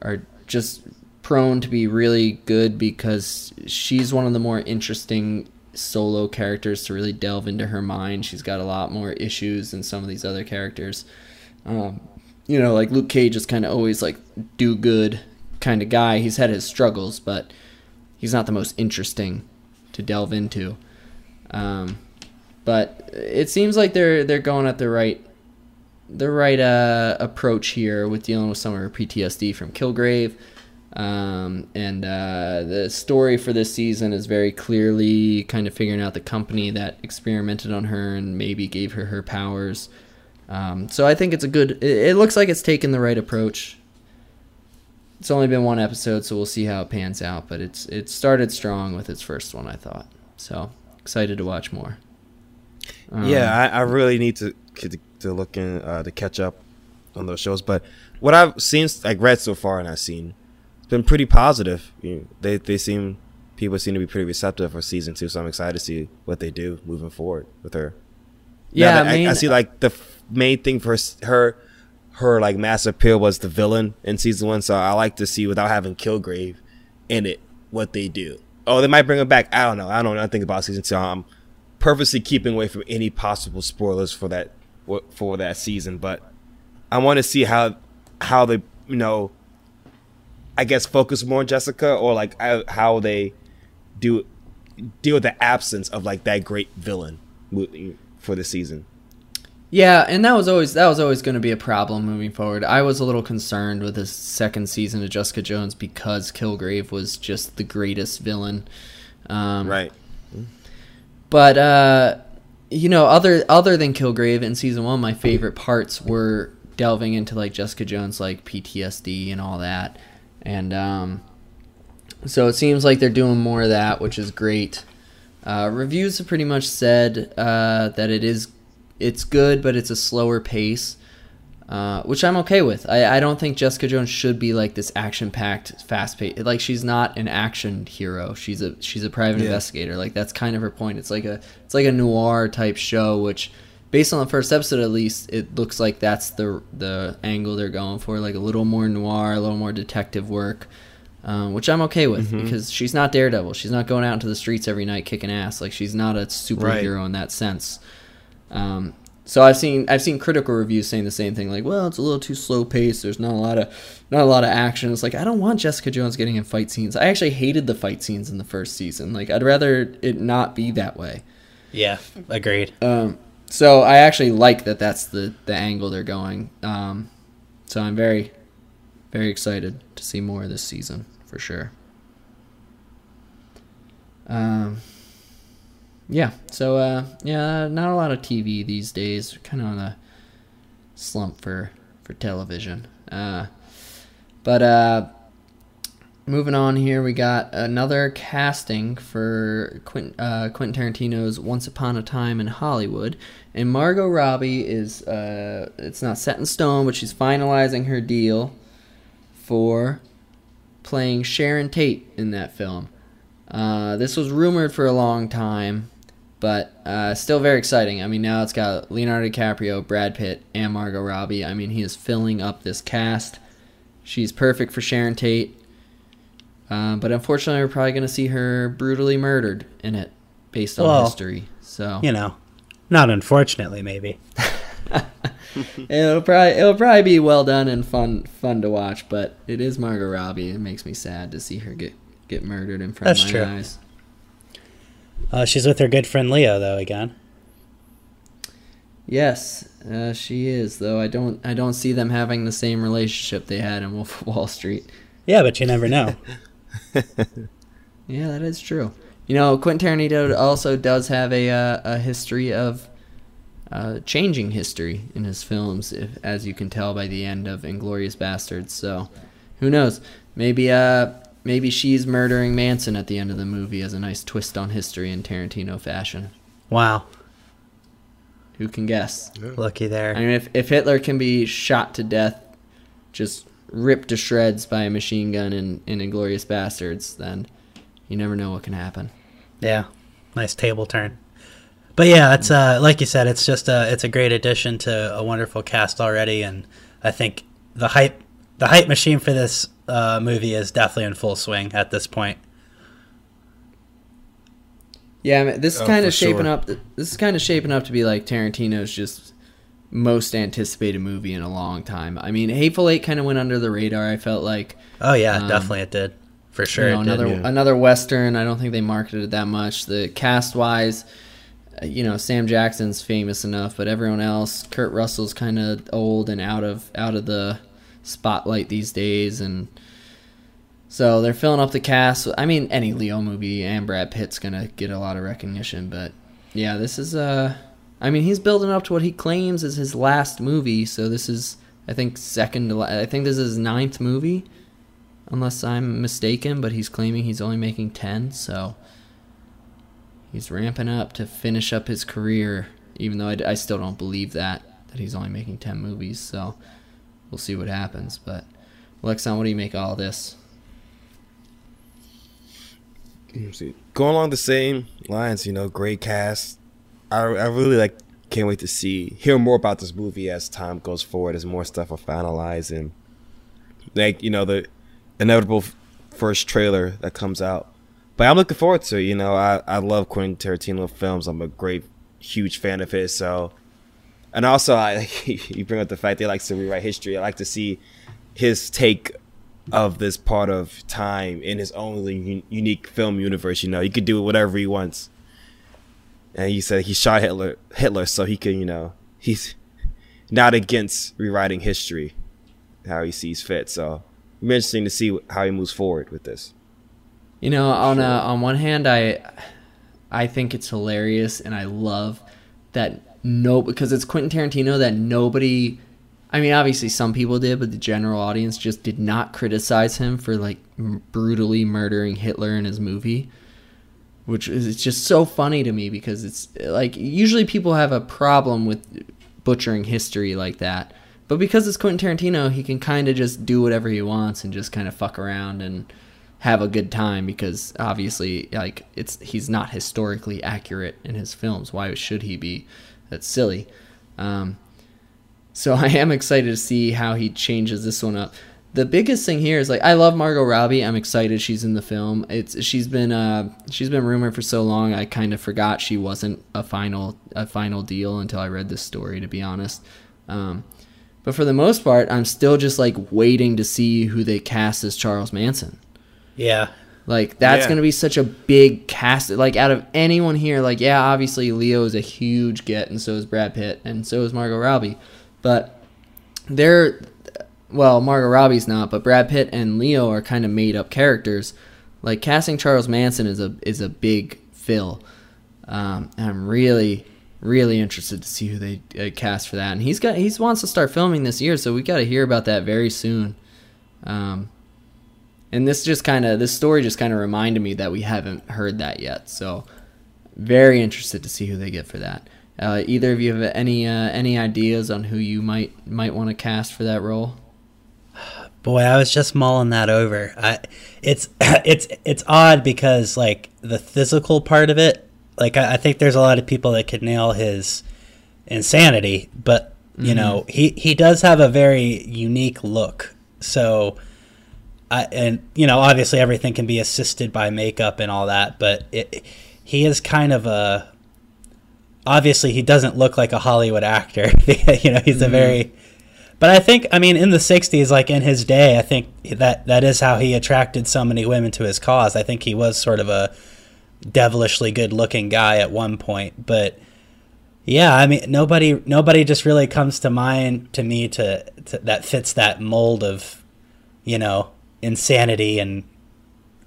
are just prone to be really good because she's one of the more interesting solo characters to really delve into her mind. She's got a lot more issues than some of these other characters. Um, you know, like Luke Cage is kind of always like do good kind of guy. He's had his struggles, but he's not the most interesting to delve into. Um, but it seems like they're they're going at the right the right uh, approach here with dealing with some of her PTSD from Kilgrave. Um, and uh, the story for this season is very clearly kind of figuring out the company that experimented on her and maybe gave her her powers. Um, so I think it's a good. It, it, looks like it's taken the right approach. it's only been one episode, so we'll see how it pans out. But it's it started strong with its first one, I thought. So excited to watch more. Um, yeah, I, I, really need to to look in uh, to catch up on those shows. But what I've seen, like read so far, and I've seen, it's been pretty positive. You know, they they seem people seem to be pretty receptive for season two. So I'm excited to see what they do moving forward with her. Yeah, I, mean, I, I, see like the f- main thing for her, her like mass appeal was the villain in season one. So I like to see without having Kilgrave in it what they do. Oh, they might bring him back. I don't know. I don't know nothing about season two. I'm purposely keeping away from any possible spoilers for that for that season, but I want to see how how they you know I guess focus more on Jessica or like how they do deal with the absence of like that great villain for the season. Yeah, and that was always that was always going to be a problem moving forward. I was a little concerned with the second season of Jessica Jones because Kilgrave was just the greatest villain. Um, right. But uh, you know, other other than Kilgrave in season one, my favorite parts were delving into like Jessica Jones, like PTSD and all that, and um, so it seems like they're doing more of that, which is great. Uh, reviews have pretty much said uh, that it is it's good, but it's a slower pace, uh, which I'm okay with. I, I don't think Jessica Jones should be like this action packed, fast paced. Like she's not an action hero. She's a she's a private yeah. investigator. Like that's kind of her point. It's like a it's like a noir type show, which based on the first episode at least, it looks like that's the the angle they're going for. Like a little more noir, a little more detective work um, which I'm okay with mm-hmm. because she's not Daredevil. She's not going out into the streets every night kicking ass. Like she's not a superhero right. in that sense. Um, so I've seen I've seen critical reviews saying the same thing. Like, well, it's a little too slow paced. There's not a lot of not a lot of action. It's like I don't want Jessica Jones getting in fight scenes. I actually hated the fight scenes in the first season. Like I'd rather it not be that way. Yeah, agreed. Um, so I actually like that. That's the the angle they're going. Um, so I'm very very excited to see more this season for sure. Um, yeah, so uh, yeah, not a lot of TV these days. Kind of on a slump for for television. Uh, but uh, moving on here, we got another casting for Quentin, uh, Quentin Tarantino's Once Upon a Time in Hollywood, and Margot Robbie is uh, it's not set in stone, but she's finalizing her deal for playing Sharon Tate in that film. Uh, this was rumored for a long time, but uh, still very exciting. I mean, now it's got Leonardo DiCaprio, Brad Pitt, and Margot Robbie. I mean, he is filling up this cast. She's perfect for Sharon Tate. Uh, but unfortunately, we're probably going to see her brutally murdered in it, based on well, history. So you know, not unfortunately, maybe. it'll probably it'll probably be well done and fun fun to watch, but it is Margot Robbie. It makes me sad to see her get get murdered in front That's of my true. eyes. Uh, she's with her good friend Leo though again. Yes, uh, she is. Though I don't I don't see them having the same relationship they had in Wolf of Wall Street. Yeah, but you never know. yeah, that is true. You know, Quentin Tarantino also does have a uh, a history of uh, changing history in his films, if, as you can tell by the end of Inglourious Basterds. So, who knows? Maybe uh, maybe she's murdering Manson at the end of the movie as a nice twist on history in Tarantino fashion. Wow. Who can guess? Yeah. Lucky there. I mean, if if Hitler can be shot to death, just ripped to shreds by a machine gun in in Inglourious Basterds, then you never know what can happen. Yeah, nice table turn. But yeah, it's uh, like you said, it's just a it's a great addition to a wonderful cast already, and I think the hype the hype machine for this uh, movie is definitely in full swing at this point. Yeah, I mean, this is oh, kind of shaping sure. up. This is kind of shaping up to be like Tarantino's just most anticipated movie in a long time. I mean, Hateful Eight kind of went under the radar. I felt like. Oh yeah, um, definitely it did. For sure, you know, another did, yeah. another western. I don't think they marketed it that much. The cast wise, you know Sam Jackson's famous enough, but everyone else, Kurt Russell's kind of old and out of out of the spotlight these days, and so they're filling up the cast. I mean, any Leo movie and Brad Pitt's gonna get a lot of recognition, but yeah, this is uh, I mean, he's building up to what he claims is his last movie, so this is I think second to I think this is his ninth movie. unless I'm mistaken. But he's claiming he's only making ten, so he's ramping up to finish up his career. Even though I, I still don't believe that that he's only making ten movies, so we'll see what happens. But Lexon, what do you make all this? Going along the same lines, you know, great cast. I, I really like can't wait to see hear more about this movie as time goes forward as more stuff are finalized and like you know the inevitable first trailer that comes out but i'm looking forward to it you know i, I love quentin tarantino films i'm a great huge fan of his so and also i you bring up the fact that he likes to rewrite history i like to see his take of this part of time in his own un- unique film universe you know he could do whatever he wants and he said he shot Hitler, Hitler, so he can, you know, he's not against rewriting history, how he sees fit. So, it'll be interesting to see how he moves forward with this. You know, on uh, on one hand, I I think it's hilarious, and I love that no because it's Quentin Tarantino that nobody. I mean, obviously some people did, but the general audience just did not criticize him for like brutally murdering Hitler in his movie which is it's just so funny to me because it's like usually people have a problem with butchering history like that. But because it's Quentin Tarantino, he can kind of just do whatever he wants and just kind of fuck around and have a good time because obviously like it's he's not historically accurate in his films. Why should he be? That's silly. Um, so I am excited to see how he changes this one up the biggest thing here is like I love Margot Robbie. I'm excited she's in the film. It's she's been uh she's been rumored for so long. I kind of forgot she wasn't a final a final deal until I read this story. To be honest, um, but for the most part, I'm still just like waiting to see who they cast as Charles Manson. Yeah. Like that's Yeah. gonna be such a big cast. Like out of anyone here, like yeah, obviously Leo is a huge get, and so is Brad Pitt, and so is Margot Robbie. But they're well, Margot Robbie's not, but Brad Pitt and Leo are kind of made up characters. Like casting Charles Manson is a is a big fill. Um, and I'm really really interested to see who they uh, cast for that. And he's got he wants to start filming this year, so we got to hear about that very soon. Um, and this just kind of this story just kind of reminded me that we haven't heard that yet. So very interested to see who they get for that. Uh, either of you have any uh, any ideas on who you might might want to cast for that role? Boy, I was just mulling that over. I, it's it's it's odd because like the physical part of it, like I, I think there's a lot of people that could nail his insanity, but you know he he does have a very unique look. So, I and you know obviously everything can be assisted by makeup and all that, but it, he is kind of a obviously he doesn't look like a Hollywood actor. you know he's a mm-hmm. very but I think, I mean, in the '60s, like in his day, I think that that is how he attracted so many women to his cause. I think he was sort of a devilishly good-looking guy at one point, but yeah, I mean, nobody nobody just really comes to mind to me to, to that fits that mold of, you know, insanity and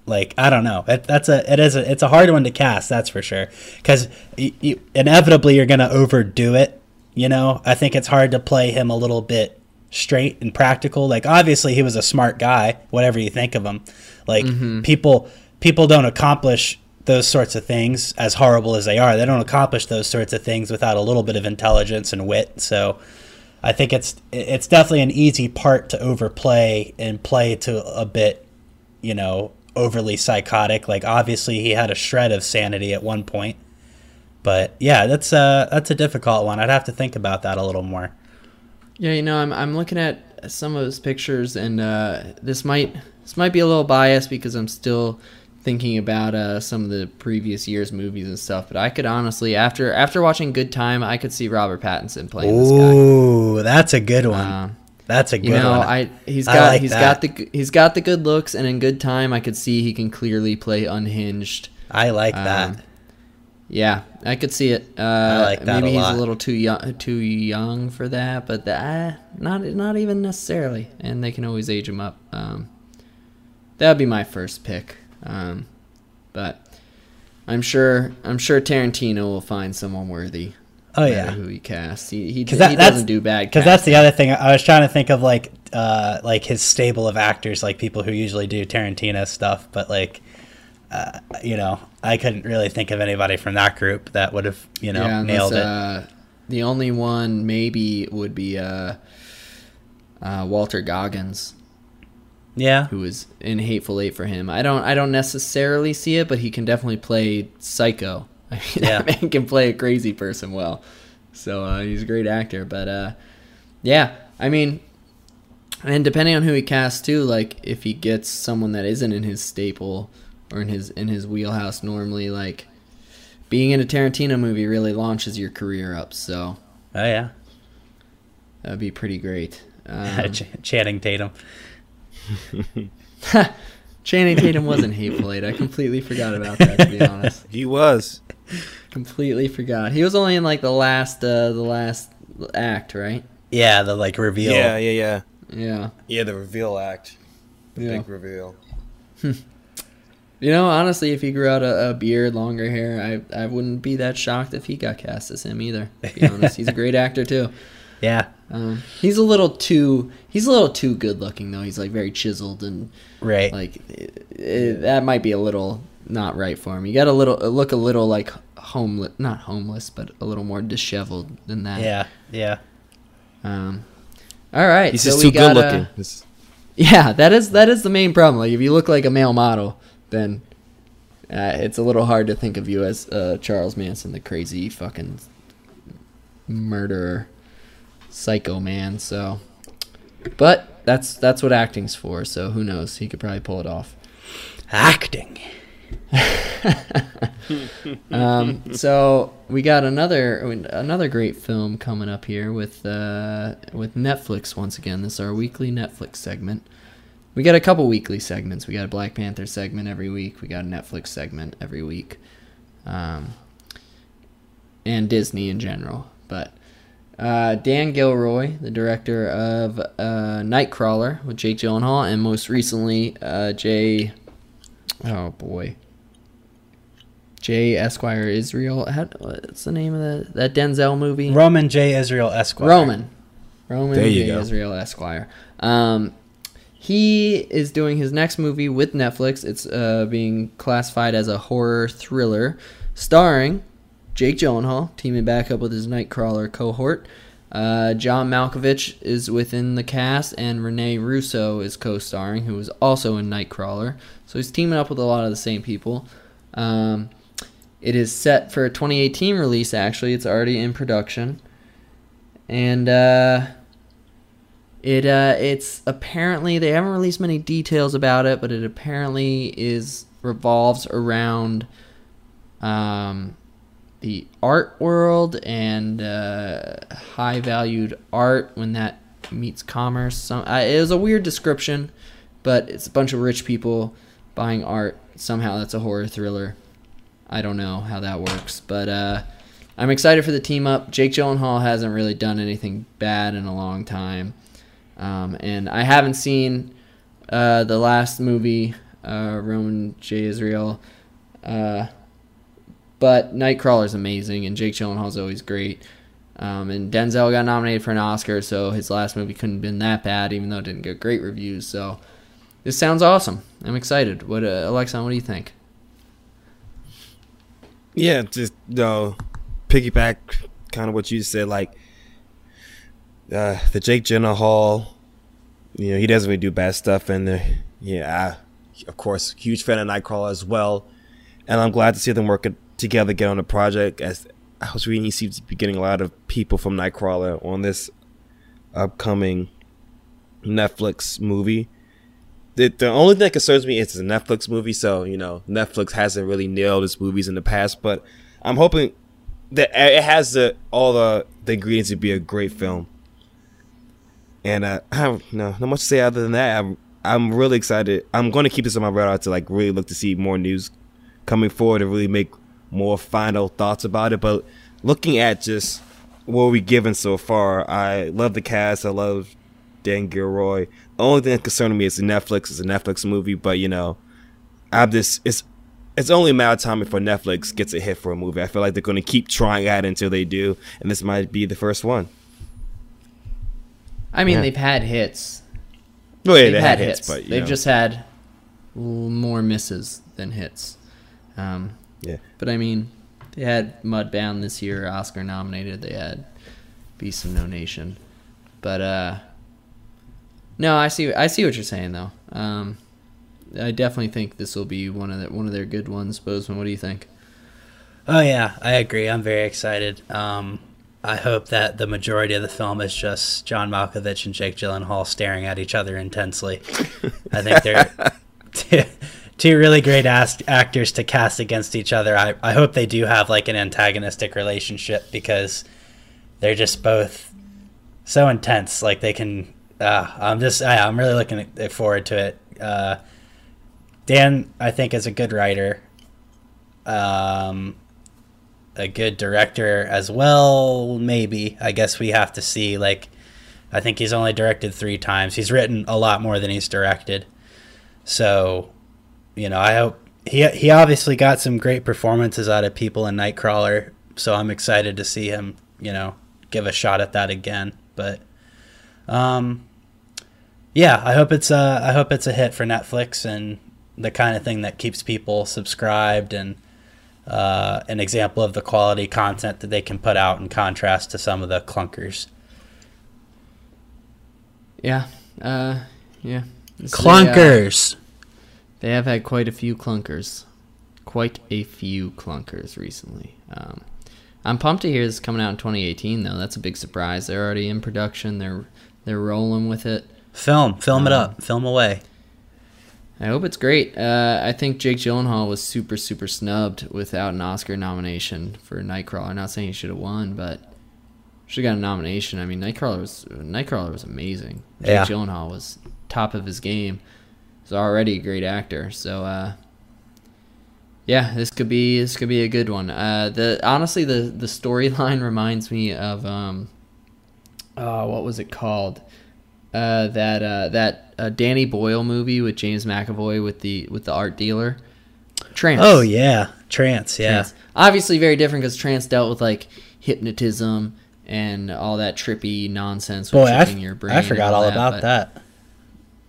like I don't know. It, that's a it is a it's a hard one to cast. That's for sure. Because you, you, inevitably you're gonna overdo it. You know, I think it's hard to play him a little bit straight and practical. Like obviously he was a smart guy, whatever you think of him. Like mm-hmm. people people don't accomplish those sorts of things as horrible as they are. They don't accomplish those sorts of things without a little bit of intelligence and wit. So I think it's it's definitely an easy part to overplay and play to a bit, you know, overly psychotic. Like obviously he had a shred of sanity at one point. But yeah, that's a that's a difficult one. I'd have to think about that a little more. Yeah, you know, I'm I'm looking at some of his pictures, and uh, this might this might be a little biased because I'm still thinking about uh, some of the previous year's movies and stuff. But I could honestly, after after watching Good Time, I could see Robert Pattinson playing this guy. Ooh, that's a good one. Um, that's a good you know, one. I he's I got like he's that. got the he's got the good looks, and in Good Time, I could see he can clearly play unhinged. I like Um, that. Yeah, I could see it. Uh, like that maybe a he's a little too young, too young for that, but that not not even necessarily. And they can always age him up. Um, that would be my first pick. Um, but I'm sure I'm sure Tarantino will find someone worthy. Oh, yeah. who he casts. He he, he that, that's doesn't do bad. Because that's the other thing. I was trying to think of like uh, like his stable of actors, like people who usually do Tarantino stuff, but like. Uh, you know, I couldn't really think of anybody from that group that would have, you know, yeah, nailed it. Uh, the only one maybe would be uh, uh, Walter Goggins, yeah, who was in Hateful Eight for him. I don't I don't necessarily see it, but he can definitely play Psycho. I mean, Yeah. that man can play a crazy person well. So uh, he's a great actor. But uh, yeah, I mean, and depending on who he casts too, like if he gets someone that isn't in his staple or in his in his wheelhouse normally, like being in a Tarantino movie really launches your career up. So oh yeah, that'd be pretty great. Um, Ch- Channing Tatum. Channing Tatum wasn't Hateful Eight. I completely forgot about that. To be honest, He was. completely forgot. He was only in like the last uh, the last act, right? Yeah, the like reveal. Yeah, yeah, yeah. Yeah. Yeah, the reveal act. The Yeah. big reveal. You know, honestly, if he grew out a, a beard, longer hair, I I wouldn't be that shocked if he got cast as him either. To be honest, he's a great actor too. Yeah, Um, he's a little too he's a little too good looking though. He's like very chiseled and right. like it, it, that might be a little not right for him. You got to little look a little like homeless, not homeless, but a little more disheveled than that. yeah, yeah. Um. All right. He's so just too good looking. Yeah, that is that is the main problem. Like if you look like a male model, then uh, it's a little hard to think of you as uh, Charles Manson, the crazy fucking murderer, psycho man. So, but that's that's what acting's for. So who knows? He could probably pull it off. Acting. um, so we got another another great film coming up here with uh, with Netflix once again. This is our weekly Netflix segment. We got a couple weekly segments. We got a Black Panther segment every week. We got a Netflix segment every week, um, and Disney in general. But uh, Dan Gilroy, the director of uh, Nightcrawler with Jake Gyllenhaal, and most recently uh, Jay. Oh boy. J. Esquire Israel. How, what's the name of the, that Denzel movie? Roman J. Israel Esquire. Roman. Roman There you J. go. Israel Esquire. Um, he is doing his next movie with Netflix. It's uh, being classified as a horror thriller, starring Jake Gyllenhaal, teaming back up with his Nightcrawler cohort. Uh, John Malkovich is within the cast, and Rene Russo is co-starring, who was also in Nightcrawler. So he's teaming up with a lot of the same people. Um, it is set for a 2018 release. Actually, it's already in production, and uh, it uh, it's apparently they haven't released many details about it, but it apparently is revolves around um, the art world and uh, high valued art when that meets commerce. Some uh, it was a weird description, but it's a bunch of rich people buying art. Somehow that's a horror thriller. I don't know how that works, but uh, I'm excited for the team up. Jake Gyllenhaal hasn't really done anything bad in a long time, um, and I haven't seen uh, the last movie, uh, Roman J. Israel, uh, but Nightcrawler's amazing, and Jake Gyllenhaal's always great. Um, and Denzel got nominated for an Oscar, so his last movie couldn't have been that bad, even though it didn't get great reviews. So this sounds awesome. I'm excited. What, uh? What do you think? Yeah, just no piggyback kind of what you said, like uh, the Jake Gyllenhaal. You know, he doesn't really do bad stuff, and uh, yeah, I, of course, huge fan of Nightcrawler as well. And I'm glad to see them working together, get on a project. As I was reading, he seems to be getting a lot of people from Nightcrawler on this upcoming Netflix movie. The, the only thing that concerns me is it's a Netflix movie, so you know Netflix hasn't really nailed its movies in the past. But I'm hoping that it has the all the, the ingredients to be a great film. And uh, I have no not much to say other than that. I'm I'm really excited. I'm going to keep this on my radar to like really look to see more news coming forward to really make more final thoughts about it. But looking at just what we given so far, I love the cast. I love Dan Gilroy. The only thing that concerning me is Netflix. It's a Netflix movie, but you know, I'm just it's it's only a matter of time before Netflix gets a hit for a movie. I feel like they're going to keep trying at it until they do, and this might be the first one. I mean, Yeah. they've had hits. Oh yeah, they've they had had hits. hits, but you they've know, just had more misses than hits. Um, yeah. but I mean, they had Mudbound this year, Oscar nominated. They had Beast of No Nation, but uh, no, I see. I see what you're saying though. Um, I definitely think this will be one of the, one of their good ones. Bozeman, what do you think? Oh yeah, I agree. I'm very excited. Um, I hope that the majority of the film is just John Malkovich and Jake Gyllenhaal staring at each other intensely. I think they're two, really great actors to cast against each other. I, I hope they do have like an antagonistic relationship because they're just both so intense. Like they can. Uh, I'm just. I, I'm really looking forward to it. Uh, Dan, I think, is a good writer. Um, a good director as well. Maybe I guess we have to see. Like, I think he's only directed three times. He's written a lot more than he's directed. So, you know, I hope he he obviously got some great performances out of people in Nightcrawler. So I'm excited to see him. You know, give a shot at that again. But, um, yeah, I hope it's a I hope it's a hit for Netflix and the kind of thing that keeps people subscribed and uh, an example of the quality content that they can put out in contrast to some of the clunkers. Yeah, uh, yeah. This is uh, Clunkers. They have had quite a few clunkers, quite a few clunkers recently. Um, I'm pumped to hear this coming out in 2018, though. That's a big surprise. They're already in production. They're they're rolling with it. Film, film it Um, up, film away. I hope it's great. Uh, I think Jake Gyllenhaal was super super snubbed without an Oscar nomination for Nightcrawler. I'm not saying he should have won, but should have got a nomination. I mean, Nightcrawler was Nightcrawler was amazing. Jake Yeah. Gyllenhaal was top of his game. He's already a great actor. So uh, yeah, this could be this could be a good one. Uh, the honestly the the storyline reminds me of um, uh, what was it called? Uh, that uh, that uh, Danny Boyle movie with James McAvoy with the with the art dealer. Trance. Oh yeah, trance. Yeah, Trance. Obviously, very different because Trance dealt with like hypnotism and all that trippy nonsense boy, I, tricking f- your brain. I forgot all about that.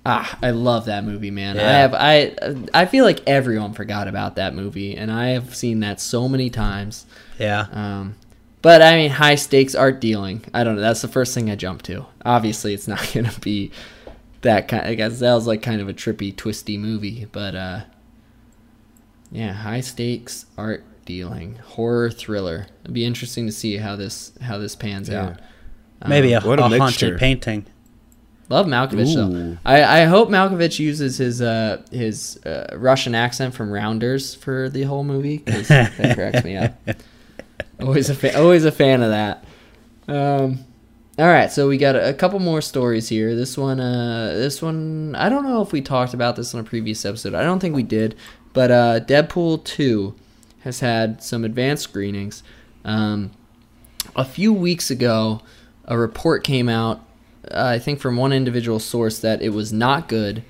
Ah, I love that movie, man. I have I I feel like everyone forgot about that movie, and I have seen that so many times. Yeah, Um, but I mean, high stakes art dealing. I don't know. That's the first thing I jump to. Obviously, it's not gonna be that kind. I guess that was like kind of a trippy, twisty movie, but uh, yeah, high stakes art dealing, horror thriller. It'd be interesting to see how this how this pans Yeah. out. Um, maybe a, a a haunted painting. Love Malkovich though. I, I hope Malkovich uses his uh his uh, Russian accent from Rounders for the whole movie because that cracks me up. Always a fa- always a fan of that. Um, all right, so we got a, a couple more stories here. This one, uh, this one, I don't know if we talked about this on a previous episode. I don't think we did, but uh, Deadpool two has had some advanced screenings. Um, a few weeks ago, a report came out, uh, I think from one individual source, that it was not good.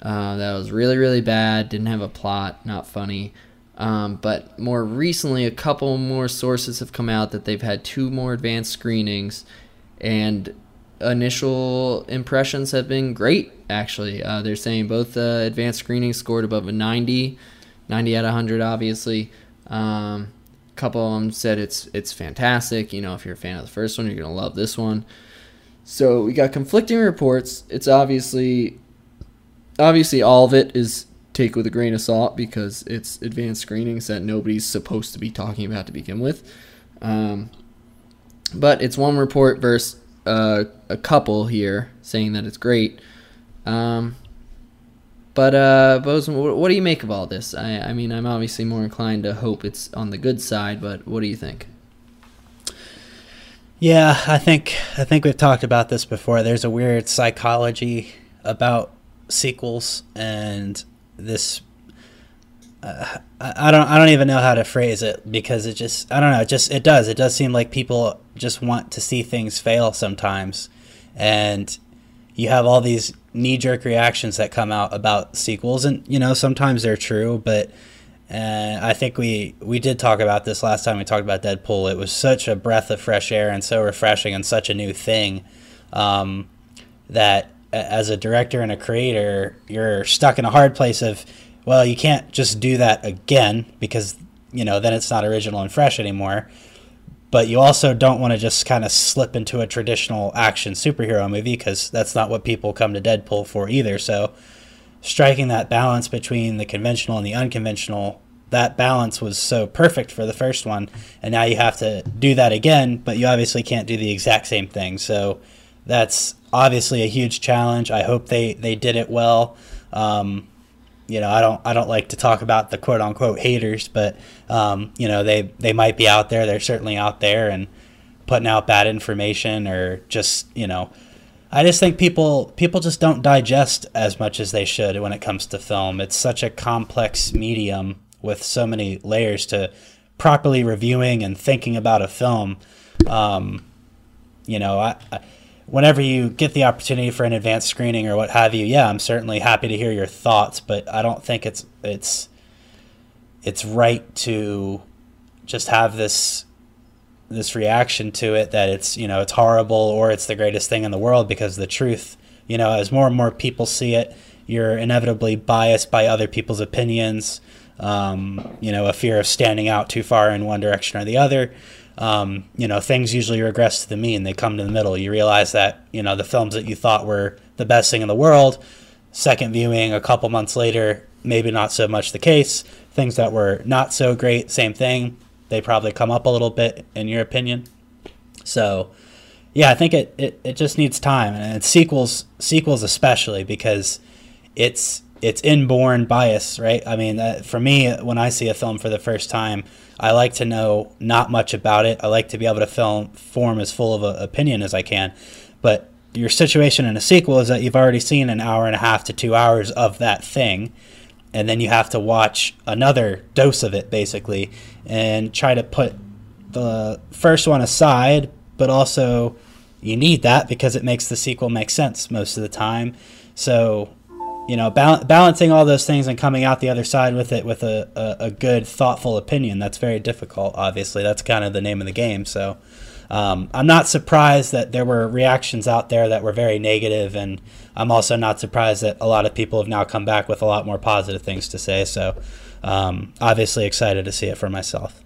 Uh, that was really, really bad. Didn't have a plot. Not funny. Um, but more recently, a couple more sources have come out that they've had two more advanced screenings, and initial impressions have been great. Actually, uh, they're saying both advanced screenings scored above a 90, 90 out of 100, obviously. Um, a couple of them said it's it's fantastic. You know, if you're a fan of the first one, you're gonna love this one. So we got conflicting reports. It's obviously obviously all of it is take with a grain of salt because it's advanced screenings that nobody's supposed to be talking about to begin with. Um, but it's one report versus uh, a couple here saying that it's great. Um, but uh, Bozeman, what, do you make of all this? I, I mean, I'm obviously more inclined to hope it's on the good side, but what do you think? Yeah, I think I think we've talked about this before. There's a weird psychology about sequels, and this. Uh, I don't. I don't even know how to phrase it because it just. I don't know. It just. It does. It does seem like people just want to see things fail sometimes, and you have all these knee jerk reactions that come out about sequels, and you know sometimes they're true, but And I think we we did talk about this last time we talked about Deadpool. It was such a breath of fresh air and so refreshing and such a new thing um, that as a director and a creator, you're stuck in a hard place of, well, you can't just do that again because you know then it's not original and fresh anymore. But you also don't want to just kind of slip into a traditional action superhero movie because that's not what people come to Deadpool for either. So striking that balance between the conventional and the unconventional that balance was so perfect for the first one and now you have to do that again but you obviously can't do the exact same thing. So that's obviously a huge challenge. I hope they they did it well. Um, you know i don't i don't like to talk about the quote unquote haters but um, you know they they might be out there. They're certainly out there and putting out bad information or just you know I just think people people just don't digest as much as they should when it comes to film. It's such a complex medium with so many layers to properly reviewing and thinking about a film. Um, you know, I, I, whenever you get the opportunity for an advanced screening or what have you, yeah, I'm certainly happy to hear your thoughts, but I don't think it's it's it's right to just have this this reaction to it that it's you know it's horrible or it's the greatest thing in the world because the truth you know as more and more people see it you're inevitably biased by other people's opinions um, you know a fear of standing out too far in one direction or the other. Um, you know things usually regress to the mean. They come to the middle. You realize that you know the films that you thought were the best thing in the world second viewing a couple months later maybe not so much the case. Things that were not so great same thing they probably come up a little bit in your opinion. So, yeah, I think it, it, it just needs time and sequels sequels especially because it's it's inborn bias, right? I mean, for me, when I see a film for the first time, I like to know not much about it. I like to be able to film form as full of an opinion as I can. But your situation in a sequel is that you've already seen an hour and a half to two hours of that thing, and then you have to watch another dose of it basically and try to put the first one aside but also you need that because it makes the sequel make sense most of the time. So you know bal- balancing all those things and coming out the other side with it with a, a, a good thoughtful opinion that's very difficult obviously. That's kind of the name of the game so um, I'm not surprised that there were reactions out there that were very negative, and I'm also not surprised that a lot of people have now come back with a lot more positive things to say. So, um, obviously, excited to see it for myself.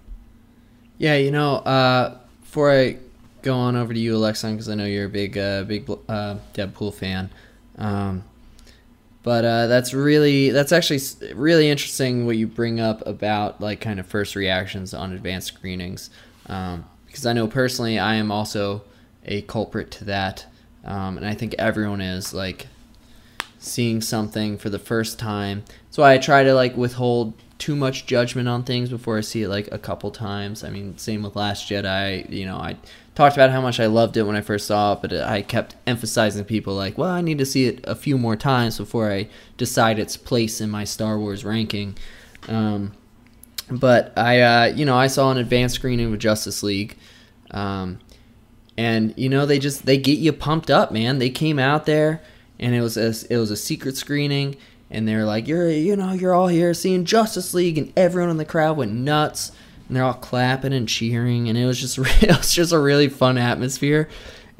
Yeah, you know, uh, before I go on over to you, Alexon, because I know you're a big, uh, big uh, Deadpool fan. Um, but uh, that's really that's actually really interesting what you bring up about like kind of first reactions on advanced screenings. Um, because I know personally I am also a culprit to that, um, and I think everyone is like seeing something for the first time. So I try to like withhold too much judgment on things before I see it like a couple times. I mean, same with Last Jedi. You know, I talked about how much I loved it when I first saw it, but I kept emphasizing people like, well, I need to see it a few more times before I decide its place in my Star Wars ranking. Um, but I, uh, you know, I saw an advanced screening of Justice League, um, and you know they just they get you pumped up, man. They came out there, and it was a, it was a secret screening, and they're like, you're you know you're all here seeing Justice League, and everyone in the crowd went nuts, and they're all clapping and cheering, and it was just it was just a really fun atmosphere,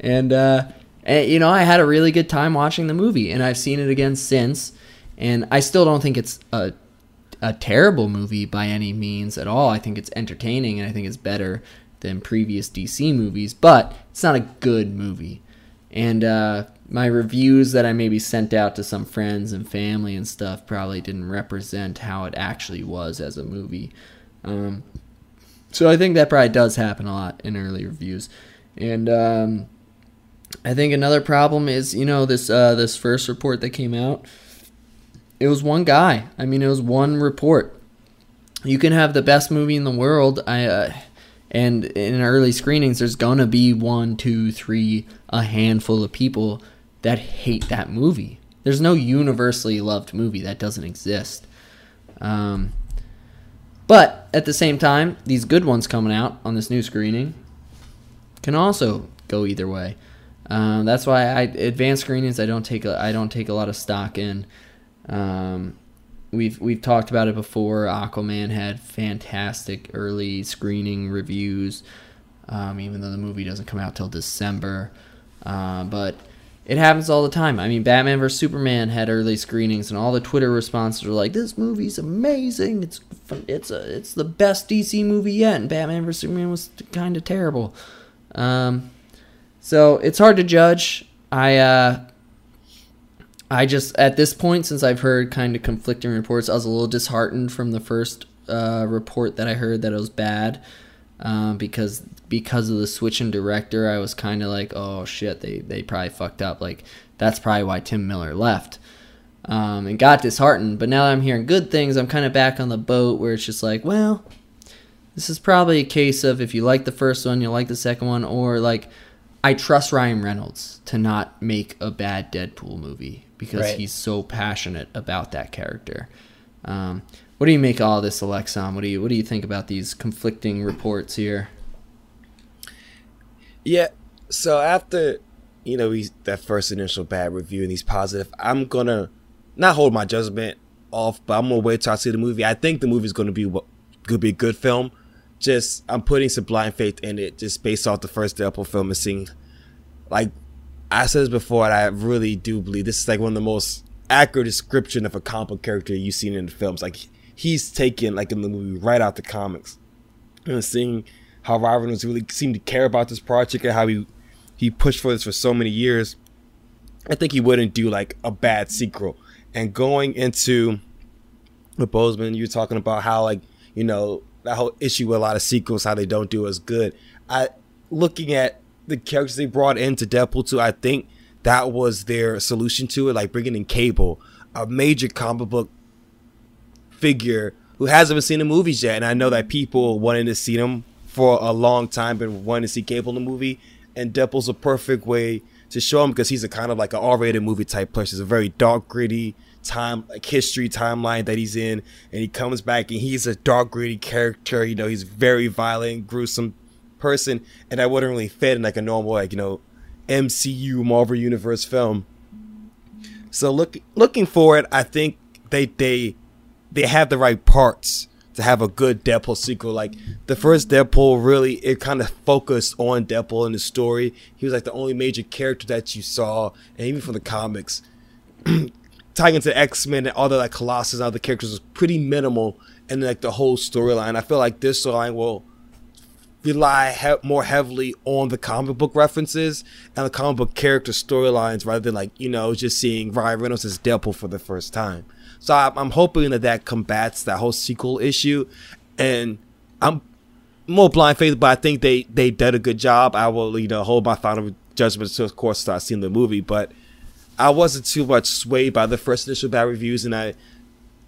and uh, and you know I had a really good time watching the movie, and I've seen it again since, and I still don't think it's a a terrible movie by any means at all. I think it's entertaining and I think it's better than previous DC movies, but it's not a good movie. And uh, my reviews that I maybe sent out to some friends and family and stuff probably didn't represent how it actually was as a movie. Um, so I think that probably does happen a lot in early reviews. And um, I think another problem is, you know, this uh, this first report that came out it was one guy. I mean, it was one report. You can have the best movie in the world. I uh, and in early screenings, there's gonna be one, two, three, a handful of people that hate that movie. There's no universally loved movie that doesn't exist. Um, but at the same time, these good ones coming out on this new screening can also go either way. Um, that's why I advanced screenings I don't take a, I don't take a lot of stock in. Um, we've we've talked about it before. Aquaman had fantastic early screening reviews, um, even though the movie doesn't come out till December. Uh, but it happens all the time. I mean, Batman vs Superman had early screenings, and all the Twitter responses were like, "This movie's amazing. It's it's a it's the best DC movie yet." And Batman vs Superman was kind of terrible. Um, so it's hard to judge. I uh, I just at this point, since I've heard kind of conflicting reports, I was a little disheartened from the first uh, report that I heard that it was bad um, because because of the switch in director. I was kind of like, oh shit, they they probably fucked up. Like that's probably why Tim Miller left. Um, and got disheartened, but now that I'm hearing good things, I'm kind of back on the boat where it's just like, well, this is probably a case of if you like the first one, you'll like the second one, or like I trust Ryan Reynolds to not make a bad Deadpool movie because right. he's so passionate about that character. Um, what do you make all this, Alexon? What do you what do you think about these conflicting reports here? Yeah, so after you know he's that first initial bad review and he's positive, I'm gonna not hold my judgment off, but I'm gonna wait till I see the movie. I think the movie's gonna be what could be a good film. Just I'm putting some blind faith in it, just based off the first Deadpool film and seeing like I said this before, and I really do believe this is like one of the most accurate description of a comic character you've seen in the films. Like he's taken like in the movie right out the comics, and seeing how Ryan really seemed to care about this project and how he he pushed for this for so many years. I think he wouldn't do like a bad sequel. And going into the Bozeman, you're talking about how like you know that whole issue with a lot of sequels, how they don't do as good. I looking at the characters they brought into Deadpool 2, I think that was their solution to it, like bringing in Cable, a major comic book figure who hasn't been seen in movies yet. And I know that people wanted to see them for a long time, been wanting to see Cable in the movie. And Deadpool's a perfect way to show him because he's a kind of like an R-rated movie type person. It's a very dark, gritty time, like history timeline that he's in, and he comes back and he's a dark, gritty character. You know, he's very violent, gruesome, person, and I wouldn't really fit in like a normal like you know MCU Marvel Universe film. So look looking for it, I think they they they have the right parts to have a good Deadpool sequel. Like the first Deadpool, really it kind of focused on Deadpool in the story. He was like the only major character that you saw, and even from the comics, tying into X Men and all the like Colossus and other characters was pretty minimal. And like the whole storyline, I feel like this storyline will rely he- more heavily on the comic book references and the comic book character storylines rather than like you know just seeing Ryan Reynolds as Deadpool for the first time. So I- I'm hoping that that combats that whole sequel issue, and I'm more blind faith, but I think they they did a good job. I will you know hold my final judgment to of course start seeing the movie, but I wasn't too much swayed by the first initial bad reviews, and I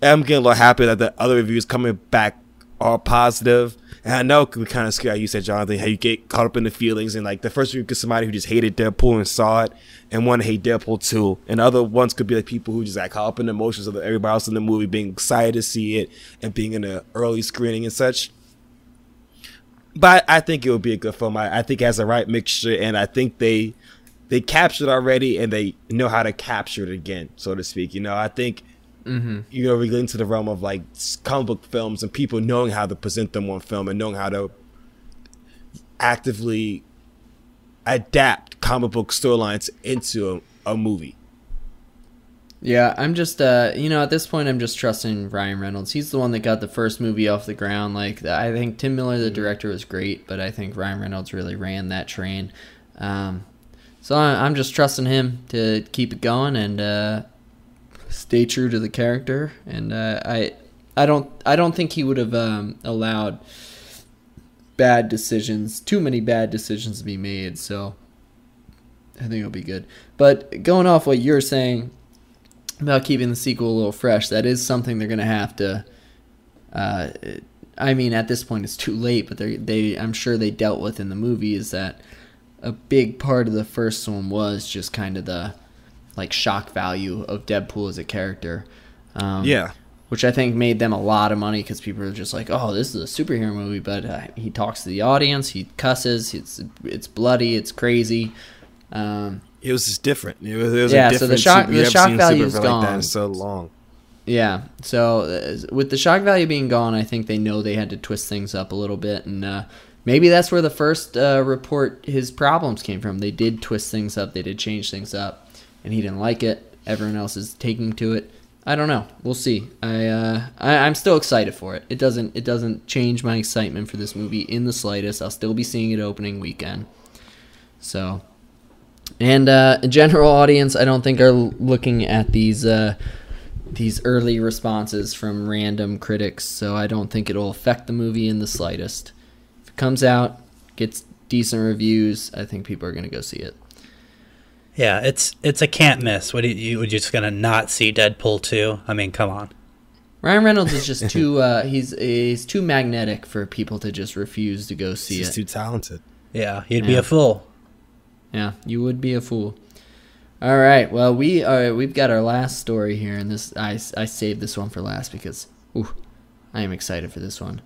am getting a little happy that the other reviews coming back are positive. And I know be kind of scary. You said, Jonathan, how you get caught up in the feelings. And like the first review could somebody who just hated Deadpool and saw it and want to hate Deadpool too. And other ones could be like people who just like caught up in the emotions of everybody else in the movie being excited to see it and being in the early screening and such. But I think it would be a good film. I, I think it has the right mixture and I think they they captured already and they know how to capture it again, so to speak. You know, I think Mm-hmm. You know, we get into the realm of like comic book films and people knowing how to present them on film and knowing how to actively adapt comic book storylines into a, a, movie. Yeah, I'm just, uh, you know, at this point, I'm just trusting Ryan Reynolds. He's the one that got the first movie off the ground. Like, I think Tim Miller, the mm-hmm. director, was great, but I think Ryan Reynolds really ran that train. Um, so I'm just trusting him to keep it going, and uh, stay true to the character, and uh, I I don't I don't think he would have um, allowed bad decisions, too many bad decisions to be made. So I think it'll be good. But going off what you're saying about keeping the sequel a little fresh, that is something they're gonna have to. Uh, I mean, at this point, it's too late, but they they I'm sure they dealt with in the movie is that a big part of the first one was just kind of the like shock value of Deadpool as a character. Um, yeah. Which I think made them a lot of money because people are just like, "Oh, this is a superhero movie," but uh, he talks to the audience, he cusses, it's it's bloody, it's crazy. Um, it was just different. It was, it was yeah. so the shock the shock value is gone. Like so long. Yeah. So uh, with the shock value being gone, I think they know they had to twist things up a little bit, and uh, maybe that's where the first uh, report his problems came from. They did twist things up, they did change things up, and he didn't like it. Everyone else is taking to it. I don't know. We'll see. I, uh, I I'm still excited for it. It doesn't it doesn't change my excitement for this movie in the slightest. I'll still be seeing it opening weekend. So, and uh, general audience, I don't think are looking at these uh, these early responses from random critics. So I don't think it'll affect the movie in the slightest. If it comes out, gets decent reviews, I think people are gonna go see it. Yeah, it's it's a can't miss. What are you, you just gonna not see Deadpool two? I mean, come on. Ryan Reynolds is just too uh, he's he's too magnetic for people to just refuse to go see He's it. too talented. Yeah, you'd be a fool. Yeah, you would be a fool. All right, well we are we've got our last story here, and this I, I saved this one for last because ooh, I am excited for this one.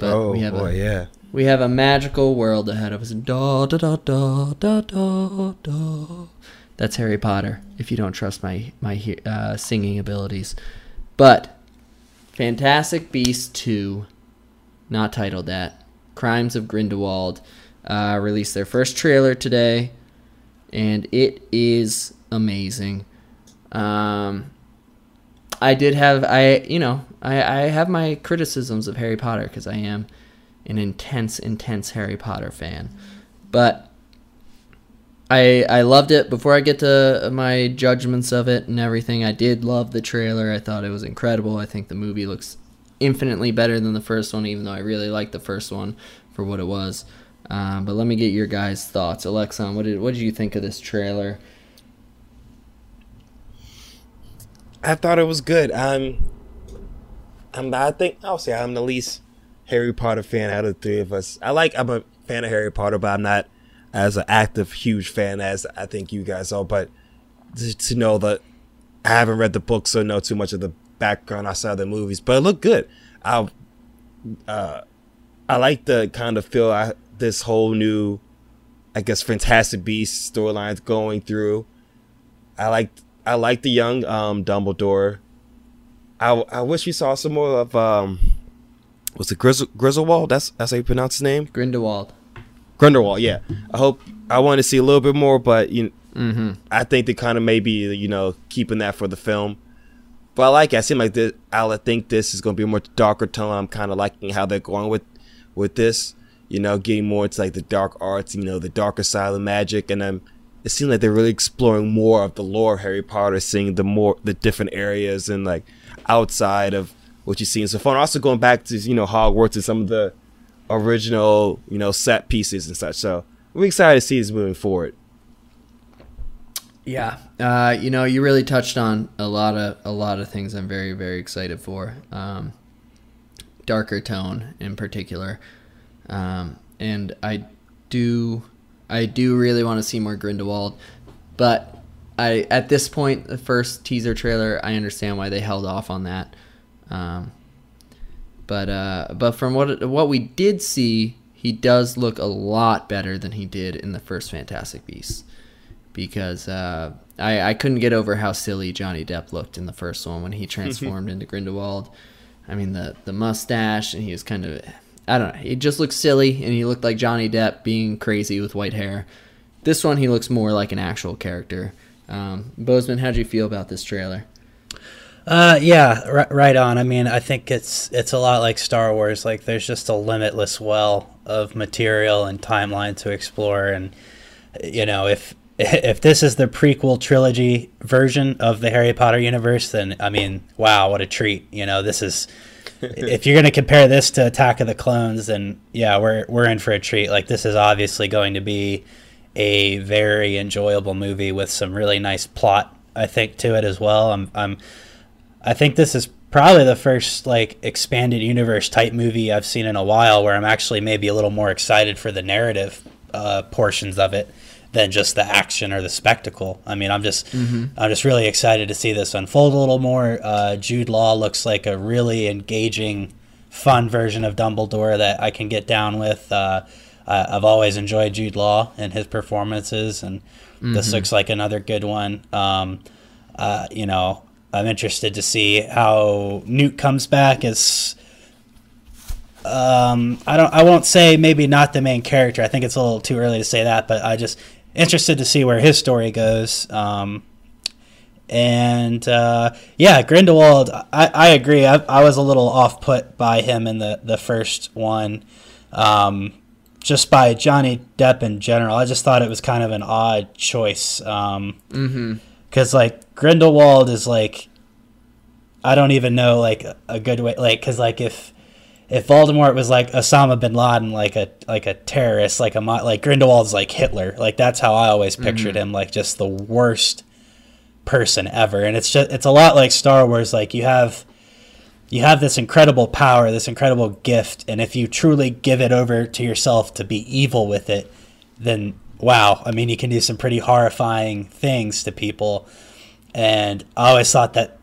But oh we have boy, a yeah. we have a magical world ahead of us. Da da da da da da da. That's Harry Potter. If you don't trust my my uh, singing abilities, but Fantastic Beasts two, not titled that. Crimes of Grindelwald uh, released their first trailer today, and it is amazing. Um, I did have I you know I I have my criticisms of Harry Potter because I am an intense intense Harry Potter fan, but I I loved it. Before I get to my judgments of it and everything, I did love the trailer. I thought it was incredible. I think the movie looks infinitely better than the first one, even though I really liked the first one for what it was. Um, but let me get your guys' thoughts. Alexon, what did what did you think of this trailer? I thought it was good. I'm, I'm. I think I'll say I'm the least Harry Potter fan out of the three of us. I like. I'm a fan of Harry Potter, but I'm not as an active, huge fan as I think you guys are. But to, to know that I haven't read the books so know too much of the background outside of the movies, but it looked good. I, uh, I like the kind of feel I, this whole new, I guess, Fantastic Beasts storylines going through. I like I like the young um, Dumbledore. I, I wish we saw some more of um, was it Grizzle, Grizzlewald? That's that's how you pronounce his name. Grindelwald. Grindelwald. Yeah. I hope I want to see a little bit more, but you, Mm-hmm. I think they kind of maybe you know keeping that for the film. But I like it. I seem like this. I think this is going to be a more darker tone. I'm kind of liking how they're going with with this. You know, getting more into like the dark arts. You know, the darker side of the magic, and um, it seems like they're really exploring more of the lore of Harry Potter, seeing the more the different areas and like outside of what you see. And so fun. Also going back to you know Hogwarts and some of the original you know set pieces and such. So we're excited to see this moving forward. Yeah, uh, you know, you really touched on a lot of a lot of things. I'm very very excited for. Um, darker tone in particular, um, and I do I do really want to see more Grindelwald, but I at this point the first teaser trailer I understand why they held off on that. Um, but uh, but from what what we did see, he does look a lot better than he did in the first Fantastic Beasts because uh, I, I couldn't get over how silly Johnny Depp looked in the first one when he transformed into Grindelwald. I mean the the mustache and he was kind of I don't know he just looked silly and he looked like Johnny Depp being crazy with white hair. This one he looks more like an actual character. Um, Bozeman, how'd you feel about this trailer? Uh, yeah, r- right on. I mean, I think it's it's a lot like Star Wars. Like, there's just a limitless well of material and timeline to explore, and you know, if if this is the prequel trilogy version of the Harry Potter universe, then I mean, wow, what a treat! You know, this is if you're going to compare this to Attack of the Clones, then yeah, we're we're in for a treat. Like, this is obviously going to be a very enjoyable movie with some really nice plot, I think, to it as well. I'm I'm I think this is probably the first like expanded universe type movie I've seen in a while where I'm actually maybe a little more excited for the narrative uh, portions of it than just the action or the spectacle. I mean, I'm just I'm just really excited to see this unfold a little more. Uh, Jude Law looks like a really engaging, fun version of Dumbledore that I can get down with. Uh, I've always enjoyed Jude Law and his performances, and this looks like another good one. Um, uh, you know, I'm interested to see how Newt comes back as. Um, I don't. I won't say maybe not the main character. I think it's a little too early to say that, but I just interested to see where his story goes. Um, and uh, yeah, Grindelwald. I, I agree. I, I was a little off put by him in the the first one, um, just by Johnny Depp in general. I just thought it was kind of an odd choice. Um, Mm-hmm. Because like Grindelwald is like I don't even know like a good way like because like if if Voldemort was like Osama bin Laden like a like a terrorist like a like Grindelwald's like Hitler. Like that's how I always pictured mm-hmm. him like just the worst person ever. And it's just it's a lot like Star Wars like you have you have this incredible power this incredible gift and if you truly give it over to yourself to be evil with it then wow i mean you can do some pretty horrifying things to people. And i always thought that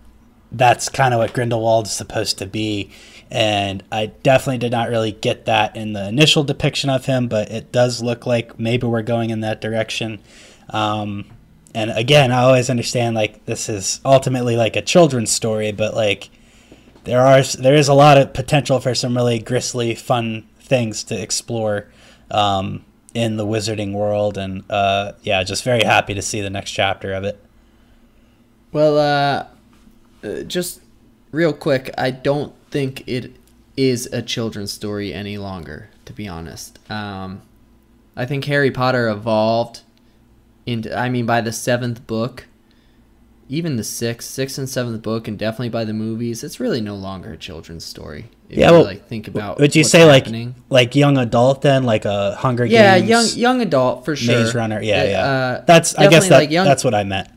that's kind of what grindelwald is supposed to be. And i definitely did not really get that in the initial depiction of him but it does look like maybe we're going in that direction. Um, and again i always understand like this is ultimately like a children's story but like there are there is a lot of potential for some really gristly fun things to explore. Um, in the wizarding world and uh, yeah just very happy to see the next chapter of it Well, uh, uh, just real quick, I don't think it is a children's story any longer, to be honest. Um, I think Harry Potter evolved into, I mean, by the seventh book, even the sixth, sixth and seventh book, and definitely by the movies, it's really no longer a children's story. If Yeah, you well, like think about. would you say happening. like like young adult then like a hunger Yeah, games young young adult for sure. maze runner yeah yeah uh, that's i guess that, like, young, that's what i meant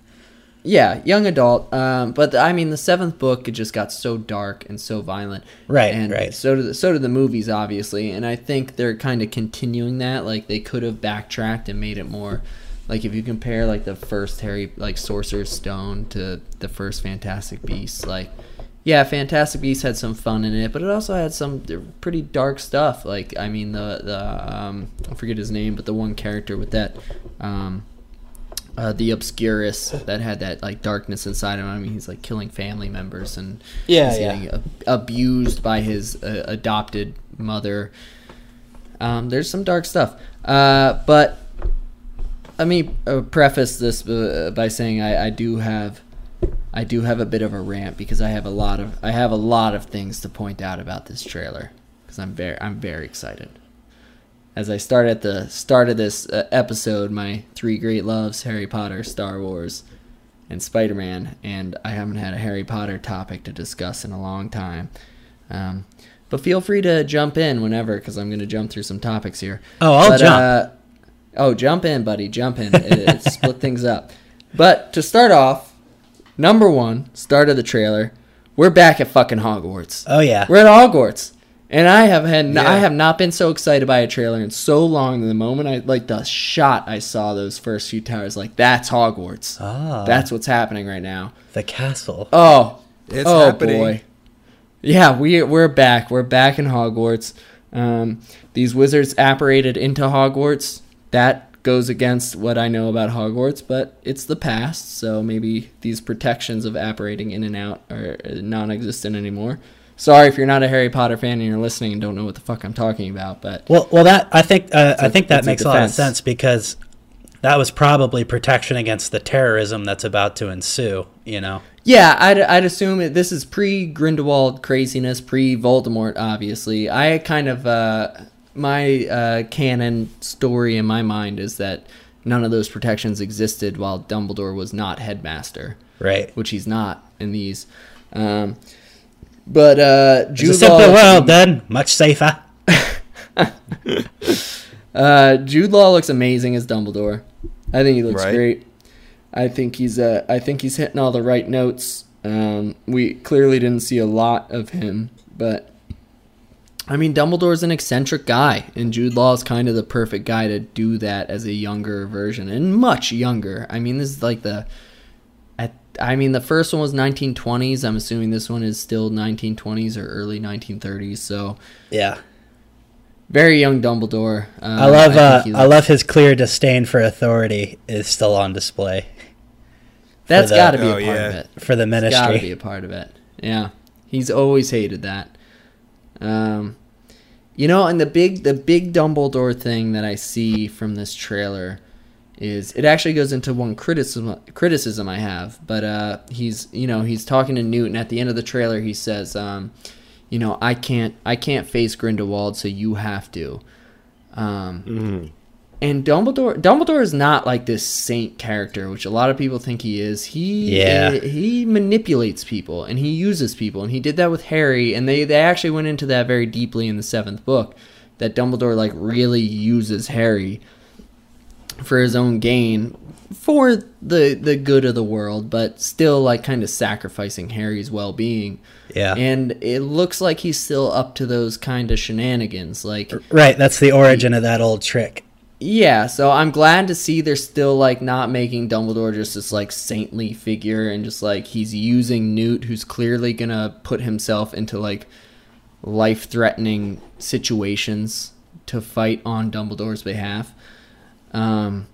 Yeah, young adult. Um, but I mean, the seventh book it just got so dark and so violent. Right, and right. So did the, so did the movies, obviously. And I think they're kind of continuing that. Like they could have backtracked and made it more. Like if you compare like the first Harry like Sorcerer's Stone to the first Fantastic Beasts, like yeah, Fantastic Beasts had some fun in it, but it also had some pretty dark stuff. Like I mean the the um, I forget his name, but the one character with that. Um, uh, the obscurus that had that like darkness inside him. I mean, he's like killing family members and Yeah, he's yeah. ab- abused by his uh, adopted mother. Um, there's some dark stuff, uh, but let me uh, preface this uh, by saying I, I do have I do have a bit of a rant because I have a lot of I have a lot of things to point out about this trailer because I'm very I'm very excited. As I start at the start of this uh, episode, my three great loves: Harry Potter, Star Wars, and Spider Man, and I haven't had a Harry Potter topic to discuss in a long time. Um, but feel free to jump in whenever, because I'm going to jump through some topics here. Oh, I'll But, jump. Uh, oh, jump in, buddy, jump in. It, it split things up. But to start off, number one, start of the trailer, we're back at fucking Hogwarts. oh yeah We're at Hogwarts. And I have had Yeah. I have not been so excited by a trailer in so long. The moment I like the shot I saw those first few towers, like that's Hogwarts. ah, That's what's happening right now. the castle Oh, It's oh happening. boy. Yeah, we we're back. We're back in Hogwarts. Um, these wizards apparated into Hogwarts. That goes against what I know about Hogwarts, but it's the past, so maybe these protections of apparating in and out are non-existent anymore. Sorry if you're not a Harry Potter fan and you're listening and don't know what the fuck I'm talking about, but Well, well, that I think uh, I think that it's a makes a lot of sense because that was probably protection against the terrorism that's about to ensue. You know, Yeah, I'd, I'd assume it, this is pre Grindelwald craziness, pre Voldemort. Obviously, I kind of uh, my uh, canon story in my mind is that none of those protections existed while Dumbledore was not headmaster, right? which he's not in these. Um, but uh, It's a Jude simpler Law, world, then much safer. uh, Jude Law looks amazing as Dumbledore. I think he looks Right. great. I think he's uh, I think he's hitting all the right notes. Um, we clearly didn't see a lot of him, but I mean Dumbledore's an eccentric guy, and Jude Law is kind of the perfect guy to do that as a younger version and much younger. I mean, this is like the at, I mean, the first one was 1920s. I'm assuming this one is still 1920s or early 1930s. So Yeah, very young Dumbledore. Um, I love think uh, he I love his clear disdain for authority is still on display. That's got to be Oh, a part yeah. of it. for the ministry. Got to be ministry. a part of it. Yeah, he's always hated that. Um, you know, and the big the big Dumbledore thing that I see from this trailer is it actually goes into one criticism criticism I have, but uh, he's you know he's talking to Newt, and at the end of the trailer he says, um, you know, I can't I can't face Grindelwald, so you have to. Um, Mhm. And Dumbledore Dumbledore is not like this saint character, which a lot of people think he is. He Yeah. Eh, he manipulates people and he uses people, and he did that with Harry. And they they actually went into that very deeply in the seventh book, that Dumbledore like really uses Harry for his own gain, for the the good of the world, but still like kind of sacrificing Harry's well being. Yeah. And it looks like he's still up to those kind of shenanigans, like. right. That's the origin of that old trick. Yeah, so I'm glad to see they're still like not making Dumbledore just this like saintly figure and just like he's using Newt who's clearly going to put himself into like life-threatening situations to fight on Dumbledore's behalf. Um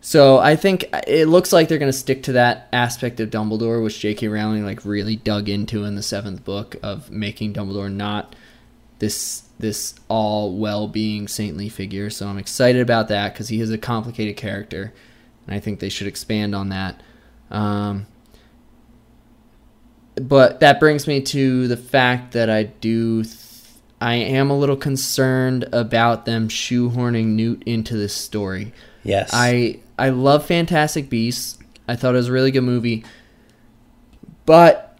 so I think it looks like they're going to stick to that aspect of Dumbledore which J.K. Rowling like really dug into in the 7th book of making Dumbledore not this this all well-being saintly figure so i'm excited about that because he is a complicated character and i think they should expand on that um, but that brings me to the fact that i do th- i am a little concerned about them shoehorning newt into this story Yes. I I love Fantastic Beasts. I thought it was a really good movie. But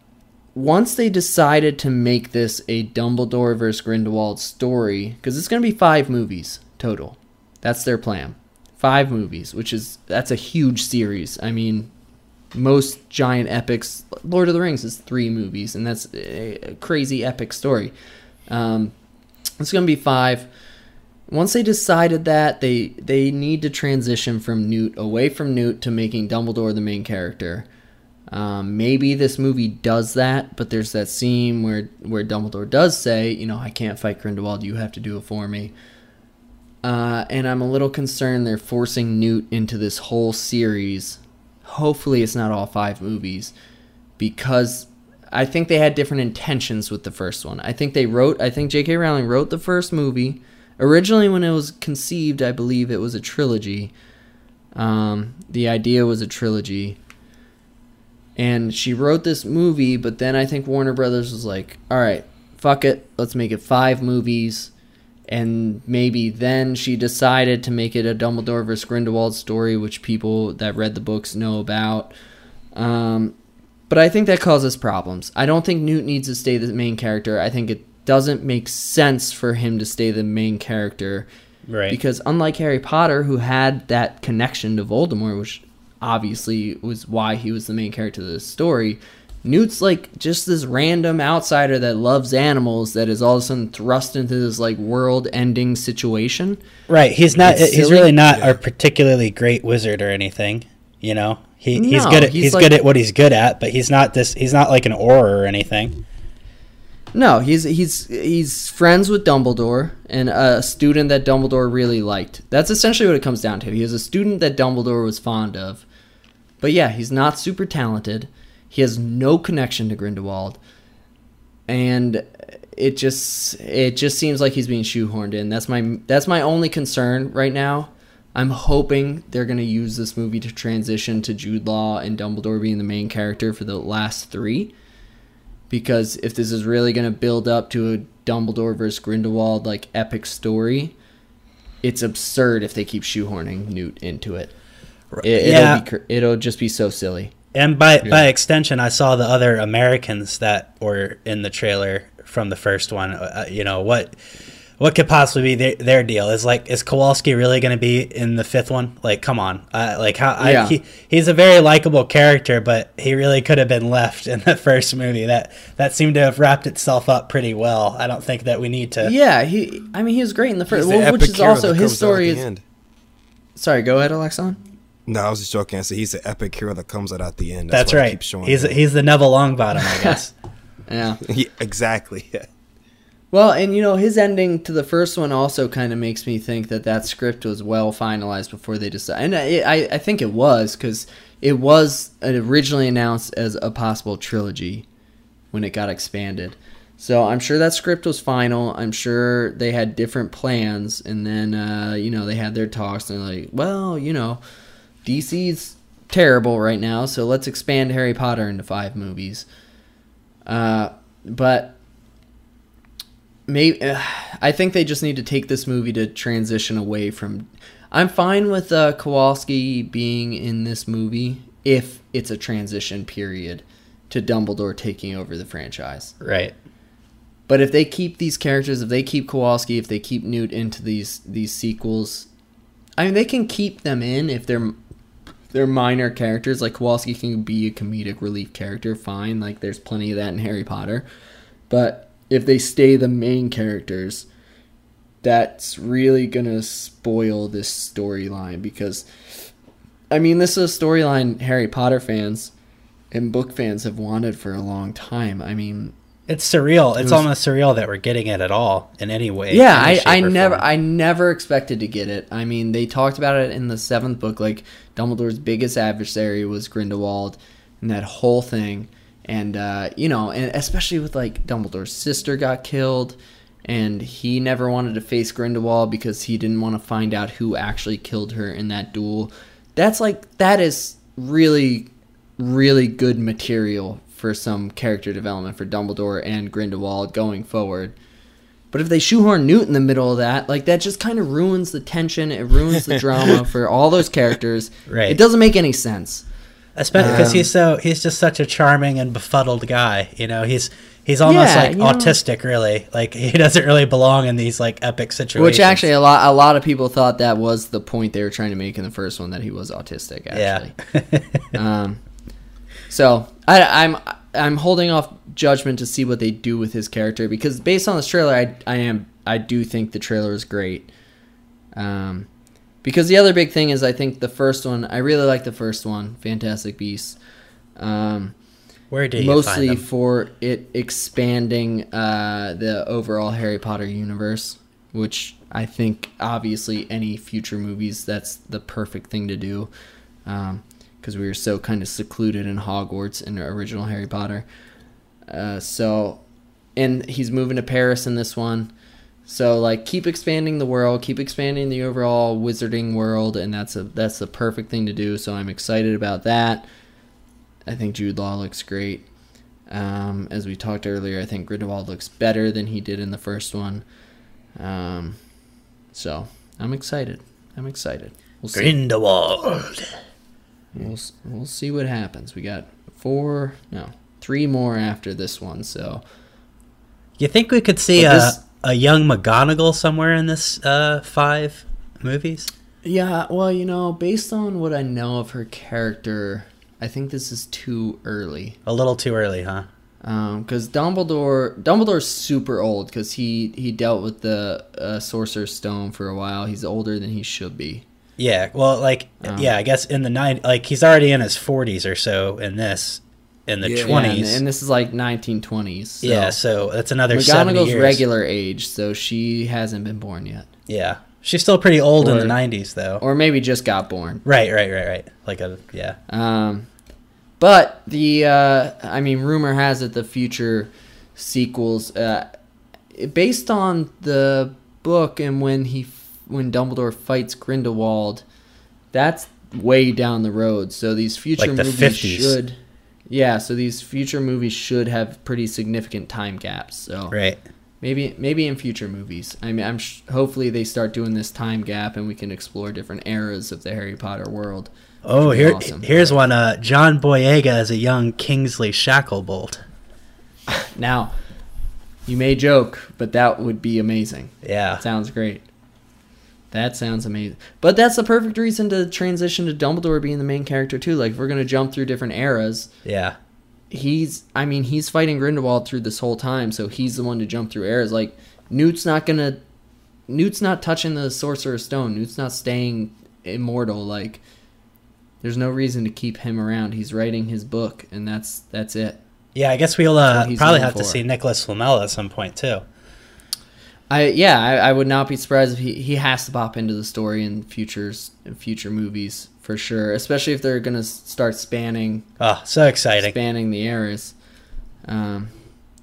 once they decided to make this a Dumbledore versus Grindelwald story, because it's going to be five movies total. That's their plan. Five movies, which is that's a huge series. I mean, most giant epics, Lord of the Rings is three movies, and that's a crazy epic story. Um, it's going to be five once they decided that they they need to transition from Newt away from Newt to making Dumbledore the main character. Um, maybe this movie does that, but there's that scene where where Dumbledore does say, you know, I can't fight Grindelwald. You have to do it for me. Uh, and I'm a little concerned they're forcing Newt into this whole series. Hopefully, it's not all five movies, because I think they had different intentions with the first one. I think they wrote. I think J.K. Rowling wrote the first movie originally when it was conceived i believe it was a trilogy um, the idea was a trilogy and she wrote this movie but then i think warner brothers was like all right fuck it. Let's make it five movies. And maybe then she decided to make it a dumbledore versus grindelwald story which people that read the books know about. Um, but i think that causes problems. I don't think newt needs to stay the main character. I think it doesn't make sense for him to stay the main character. Right. because unlike Harry Potter, who had that connection to Voldemort, which obviously was why he was the main character of this story, Newt's like just this random outsider that loves animals that is all of a sudden thrust into this like world-ending situation. Right. He's not. It's He's silly. really not Yeah. a particularly great wizard or anything. You know, he, he's No, good at he's he's, like- good at what he's good at, but he's not this. He's not like an Auror or anything. No, he's he's he's friends with Dumbledore and a student that Dumbledore really liked. That's essentially what it comes down to. He is a student that Dumbledore was fond of. But yeah, he's not super talented. He has no connection to Grindelwald. And it just it just seems like he's being shoehorned in. That's my that's my only concern right now. I'm hoping they're going to use this movie to transition to Jude Law and Dumbledore being the main character for the last 3 because if this is really going to build up to a Dumbledore versus Grindelwald like epic story, it's absurd if they keep shoehorning Newt into it. it Yeah. it'll, be, it'll just be so silly. And by by extension, I saw the other Americans that were in the trailer from the first one. Uh, you know what? What could possibly be their, their deal? Is like is Kowalski really going to be in the fifth one? Like, come on! Uh, like how Yeah. I, he he's a very likable character, but he really could have been left in the first movie. That that seemed to have wrapped itself up pretty well. I don't think that we need to. Yeah, he. I mean, he was great in the He's first, the well, which is also his comes out at story. Is end. sorry, go ahead, Alexon. No, I was just joking. I said he's the epic hero that comes out at the end. That's why I right. keep showing He's him. he's the Neville Longbottom, I guess. Yeah. Yeah, exactly. Yeah. Well, and you know his ending to the first one also kind of makes me think that that script was well finalized before they decided, and I I, think it was because it was originally announced as a possible trilogy when it got expanded. So I'm sure that script was final. I'm sure they had different plans, and then uh, you know they had their talks, and they're like, well, you know, DC's terrible right now, so let's expand Harry Potter into five movies. Uh, but maybe uh, I think they just need to take this movie to transition away from. I'm fine with uh, Kowalski being in this movie if it's a transition period to Dumbledore taking over the franchise. Right. But if they keep these characters, if they keep Kowalski, if they keep Newt into these these sequels, I mean they can keep them in if they're they're minor characters. Like Kowalski can be a comedic relief character, fine. Like there's plenty of that in Harry Potter. But if they stay the main characters, that's really gonna spoil this storyline because I mean this is a storyline Harry Potter fans and book fans have wanted for a long time. I mean It's surreal. It's was- almost surreal that we're getting it at all in any way. yeah any I, I never form. i never expected to get it i mean they talked about it in the seventh book like dumbledore's biggest adversary was grindelwald and that whole thing and uh, you know and especially with like dumbledore's sister got killed and he never wanted to face grindelwald because he didn't want to find out who actually killed her in that duel that's like that is really really good material for some character development for dumbledore and grindelwald going forward but if they shoehorn Newt in the middle of that, like that just kind of ruins the tension. It ruins the drama for all those characters. Right. It doesn't make any sense. Especially because Um, he's so he's just such a charming and befuddled guy. You know, he's he's almost Yeah, like you know- autistic, really. Like he doesn't really belong in these like epic situations. Which actually a lot a lot of people thought that was the point they were trying to make in the first one that he was autistic. Actually. yeah, Um, so I, I'm I'm holding off judgment to see what they do with his character because based on this trailer, I I am I do think the trailer is great. Um, because the other big thing is I think the first one I really like the first one, Fantastic Beasts. Um, where you mostly for it expanding uh, the overall Harry Potter universe, which I think obviously any future movies that's the perfect thing to do, because we were so kind of secluded in Hogwarts in the original Harry Potter. Uh, so, and he's moving to Paris in this one. So like keep expanding the world, keep expanding the overall wizarding world, and that's a that's the perfect thing to do. So I'm excited about that. I think Jude Law looks great. Um, as we talked earlier, I think Grindelwald looks better than he did in the first one. Um, so I'm excited. I'm excited. We'll see. Grindelwald. We'll, we'll see what happens. We got four, no, three more after this one. So You think we could see a this- a young McGonagall somewhere in this uh, five movies? yeah, well, you know, based on what I know of her character, I think this is too early. A little too early, huh? because Dumbledore Dumbledore's super old because he he dealt with the uh, Sorcerer's Stone for a while. He's older than he should be. Yeah, well, like, Oh. yeah, I guess in the nine, like he's already in his forties or so in this, in the Yeah. Yeah, and, twenties. and this is like 1920s. So. Yeah, so that's another McGonagall's regular age, so she hasn't been born yet, Yeah, she's still pretty old in the nineties, though. or maybe just got born. right, right, right, right. Like a yeah, Um, but the uh, I mean, rumor has it the future sequels, uh, based on the book and when he when Dumbledore fights Grindelwald, that's way down the road. So these future Like the movies 50s. should, yeah. So these future movies should have pretty significant time gaps. So right. maybe maybe in future movies. I mean, I'm sh- hopefully they start doing this time gap and we can explore different eras of the Harry Potter world. Oh, Which would be here, awesome. here's one. Uh, John Boyega as a young Kingsley Shacklebolt. Now, you may joke, but that would be amazing. Yeah, Sounds great. That sounds amazing. But that's the perfect reason to transition to Dumbledore being the main character too. Like if we're gonna jump through different eras, yeah, he's I mean, he's fighting Grindelwald through this whole time, so he's the one to jump through eras. Like Newt's not gonna Newt's not touching the Sorcerer's Stone. Newt's not staying immortal. Like there's no reason to keep him around. He's writing his book and that's that's it. yeah. I guess we'll uh, probably have to see Nicholas Flamel at some point too. I yeah, I, I would not be surprised if he, he has to pop into the story in futures in future movies for sure, especially if they're gonna start spanning Oh, so exciting. spanning the eras. Um,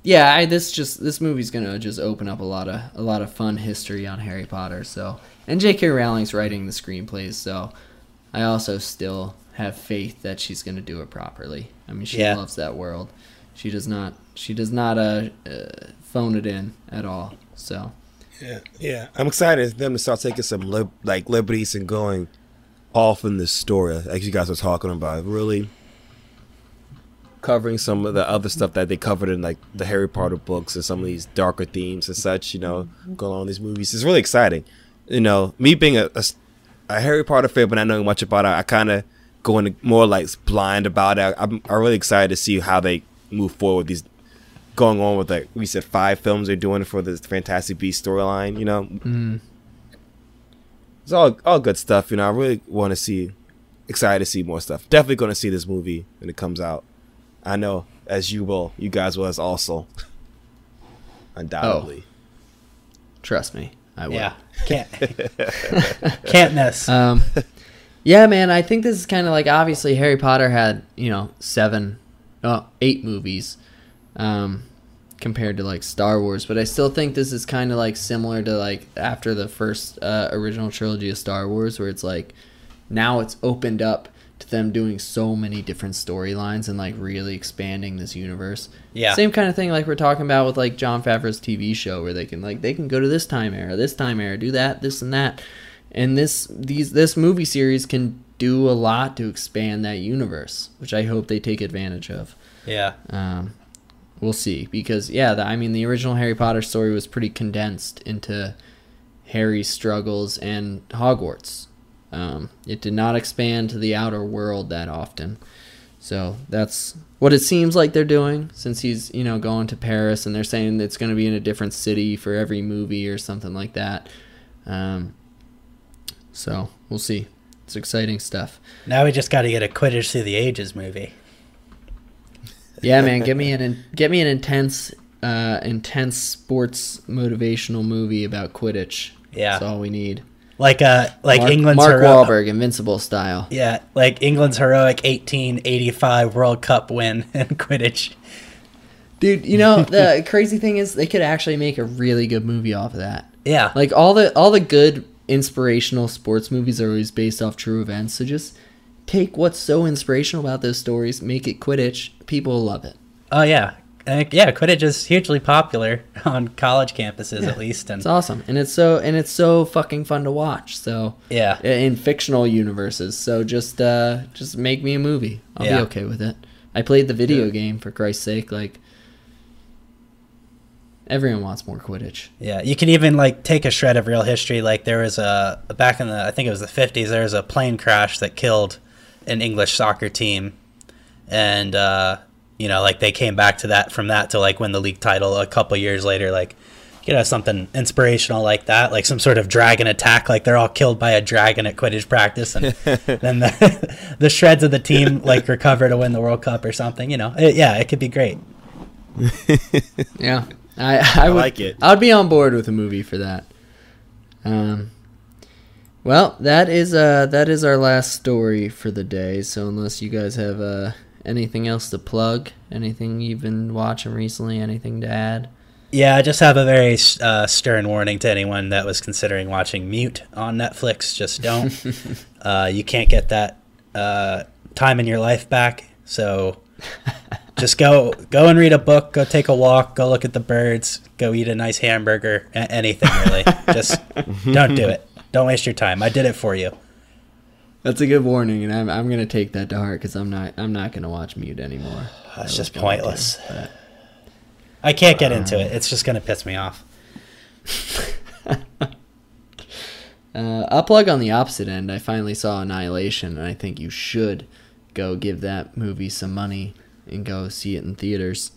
yeah, I, this just this movie's gonna just open up a lot of a lot of fun history on Harry Potter. So, and J.K. Rowling's writing the screenplays, so I also still have faith that she's gonna do it properly. I mean, she Yeah. loves that world. She does not. She does not uh, uh phone it in at all. So, Yeah, yeah. I'm excited for them to start taking some like liberties and going off in this story, like you guys were talking about. Really covering some of the other stuff that they covered in like the Harry Potter books and some of these darker themes and such. You know, going on these movies. It's really exciting. You know, me being a Harry Potter fan, but not knowing much about it, I kind of going more like blind about it. I'm, I'm really excited to see how they move forward with these going on with like we said five films they're doing for this Fantastic Beast storyline. You know, mm, it's all all good stuff. You know, I really want to see, excited to see more stuff. Definitely going to see this movie when it comes out. I know, as you will, you guys will as also, undoubtedly. trust me, I will. Yeah, can't can't miss. Um, yeah, man, I think this is kind of like obviously Harry Potter had you know seven, eight movies, um, compared to like Star Wars, but I still think this is kind of like similar to like after the first uh, original trilogy of Star Wars, where it's like now it's opened up to them doing so many different storylines and like really expanding this universe. Yeah. Same kind of thing like we're talking about with like Jon Favreau's TV show where they can like they can go to this time era, this time era, do that, this and that. And this these this movie series can do a lot to expand that universe, which I hope they take advantage of. yeah, Um, we'll see because yeah, the, I mean the original Harry Potter story was pretty condensed into Harry's struggles and Hogwarts. Um, it did not expand to the outer world that often. So that's what it seems like they're doing since he's, you know, going to Paris and they're saying it's going to be in a different city for every movie or something like that. Um, so we'll see. It's exciting stuff. now we just got to get a Quidditch through the ages movie. Yeah, man, get me an in- get me an intense, uh, intense sports motivational movie about Quidditch. Yeah. that's all we need. Like uh, like Mark, England's Mark hero- Wahlberg, Invincible style. Yeah, like England's heroic 1885 World Cup win in Quidditch. Dude, you know the crazy thing is they could actually make a really good movie off of that. Yeah, Like all the all the good inspirational sports movies are always based off true events. So just take what's so inspirational about those stories, make it Quidditch. People will love it. oh yeah, Uh, yeah. Quidditch is hugely popular on college campuses, at least, and It's awesome, and it's so and it's so fucking fun to watch. So yeah, in fictional universes. So just uh just make me a movie. I'll Yeah. be okay with it. I played the video Yeah. game for Christ's sake. Like everyone wants more Quidditch. yeah. You can even like take a shred of real history. Like there was a back in the I think it was the 50s. There was a plane crash that killed an English soccer team, and uh, you know, like they came back to that from that to like win the league title a couple years later. Like you know, something inspirational like that, like some sort of dragon attack, like they're all killed by a dragon at Quidditch practice, and then the, the shreds of the team like recover to win the World Cup or something. You know, It- yeah, it could be great. Yeah, I I, would, like it. I would be on board with a movie for that. Um, well, that is uh that is our last story for the day. So unless you guys have uh anything else to plug, anything you've been watching recently, anything to add. Yeah, I just have a very uh, stern warning to anyone that was considering watching Mute on Netflix. Just don't. uh, you can't get that uh, time in your life back. So just go go and read a book. Go take a walk. Go look at the birds. Go eat a nice hamburger. Anything really. just don't do it. Don't waste your time. I did it for you. That's a good warning, and I'm I'm gonna take that to heart because I'm not I'm not gonna watch Mute anymore. It's just going to, pointless. I can't get into it. It's just gonna piss me off. Uh, I'll plug on the opposite end. I finally saw Annihilation, and I think you should go give that movie some money and go see it in theaters.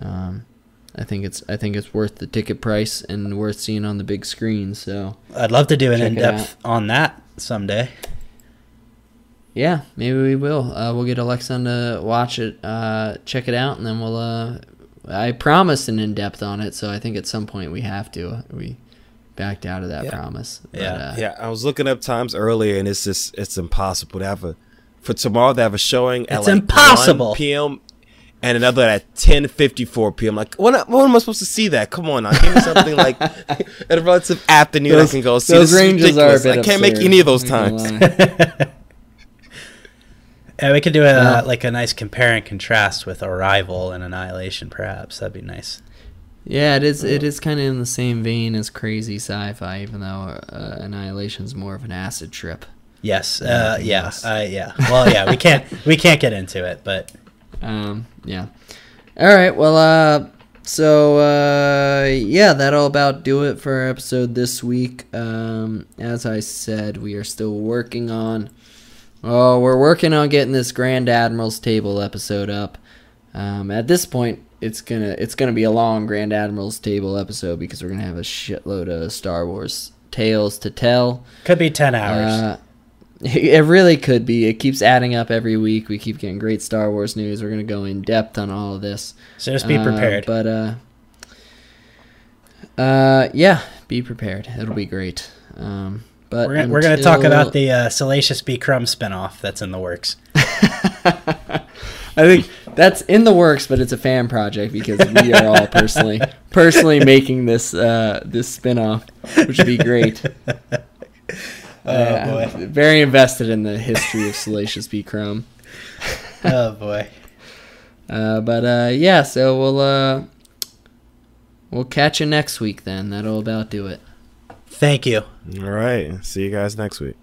Um, I think it's I think it's worth the ticket price and worth seeing on the big screen. So I'd love to do an in depth on that someday. yeah, maybe we will. Uh, we'll get Alexa to watch it, uh, check it out, and then we'll uh, I promised an in depth on it, so I think at some point we have to. We backed out of that Yeah. promise. But, Yeah. uh, Yeah, I was looking up times earlier, and it's just it's impossible to have a for tomorrow. They have a showing at It's like impossible. 1 p.m. and another at 10:54 p.m. Like, when, when am I supposed to see that? Come on, now, give me something like at a relative afternoon Those- I can go see. those This is ranges are a bit I can't make any of those times. lie. Yeah, we could do a Yeah. like a nice compare and contrast with Arrival and Annihilation, perhaps. That'd be nice. Yeah, it is. It is kind of in the same vein as crazy sci-fi, even though uh, Annihilation's more of an acid trip. Yes. Uh, yeah. Uh, yeah. Well, yeah. We can't. We can't get into it, but Um, yeah. All right. Well, uh, so uh, yeah, that'll about do it for our episode this week. Um, as I said, we are still working on. Oh, we're working on getting this Grand Admiral's Table episode up. Um, at this point, it's gonna it's gonna be a long Grand Admiral's Table episode because we're gonna have a shitload of Star Wars tales to tell. could be ten hours. Uh, it really could be. It keeps adding up every week. We keep getting great Star Wars news. We're gonna go in depth on all of this. so just be Uh, prepared. but uh, uh, yeah, be prepared. It'll be great. Um, but we're gonna, we're gonna talk about the uh, Salacious B. Crumb spinoff that's in the works. I think that's in the works, but it's a fan project because we are all personally personally making this uh, this spinoff, which would be great. Oh, Uh, boy. Very invested in the history of Salacious B. Crumb. oh boy. Uh, but uh, yeah, so we'll uh, we'll catch you next week then. That'll about do it. Thank you. All right, see you guys next week.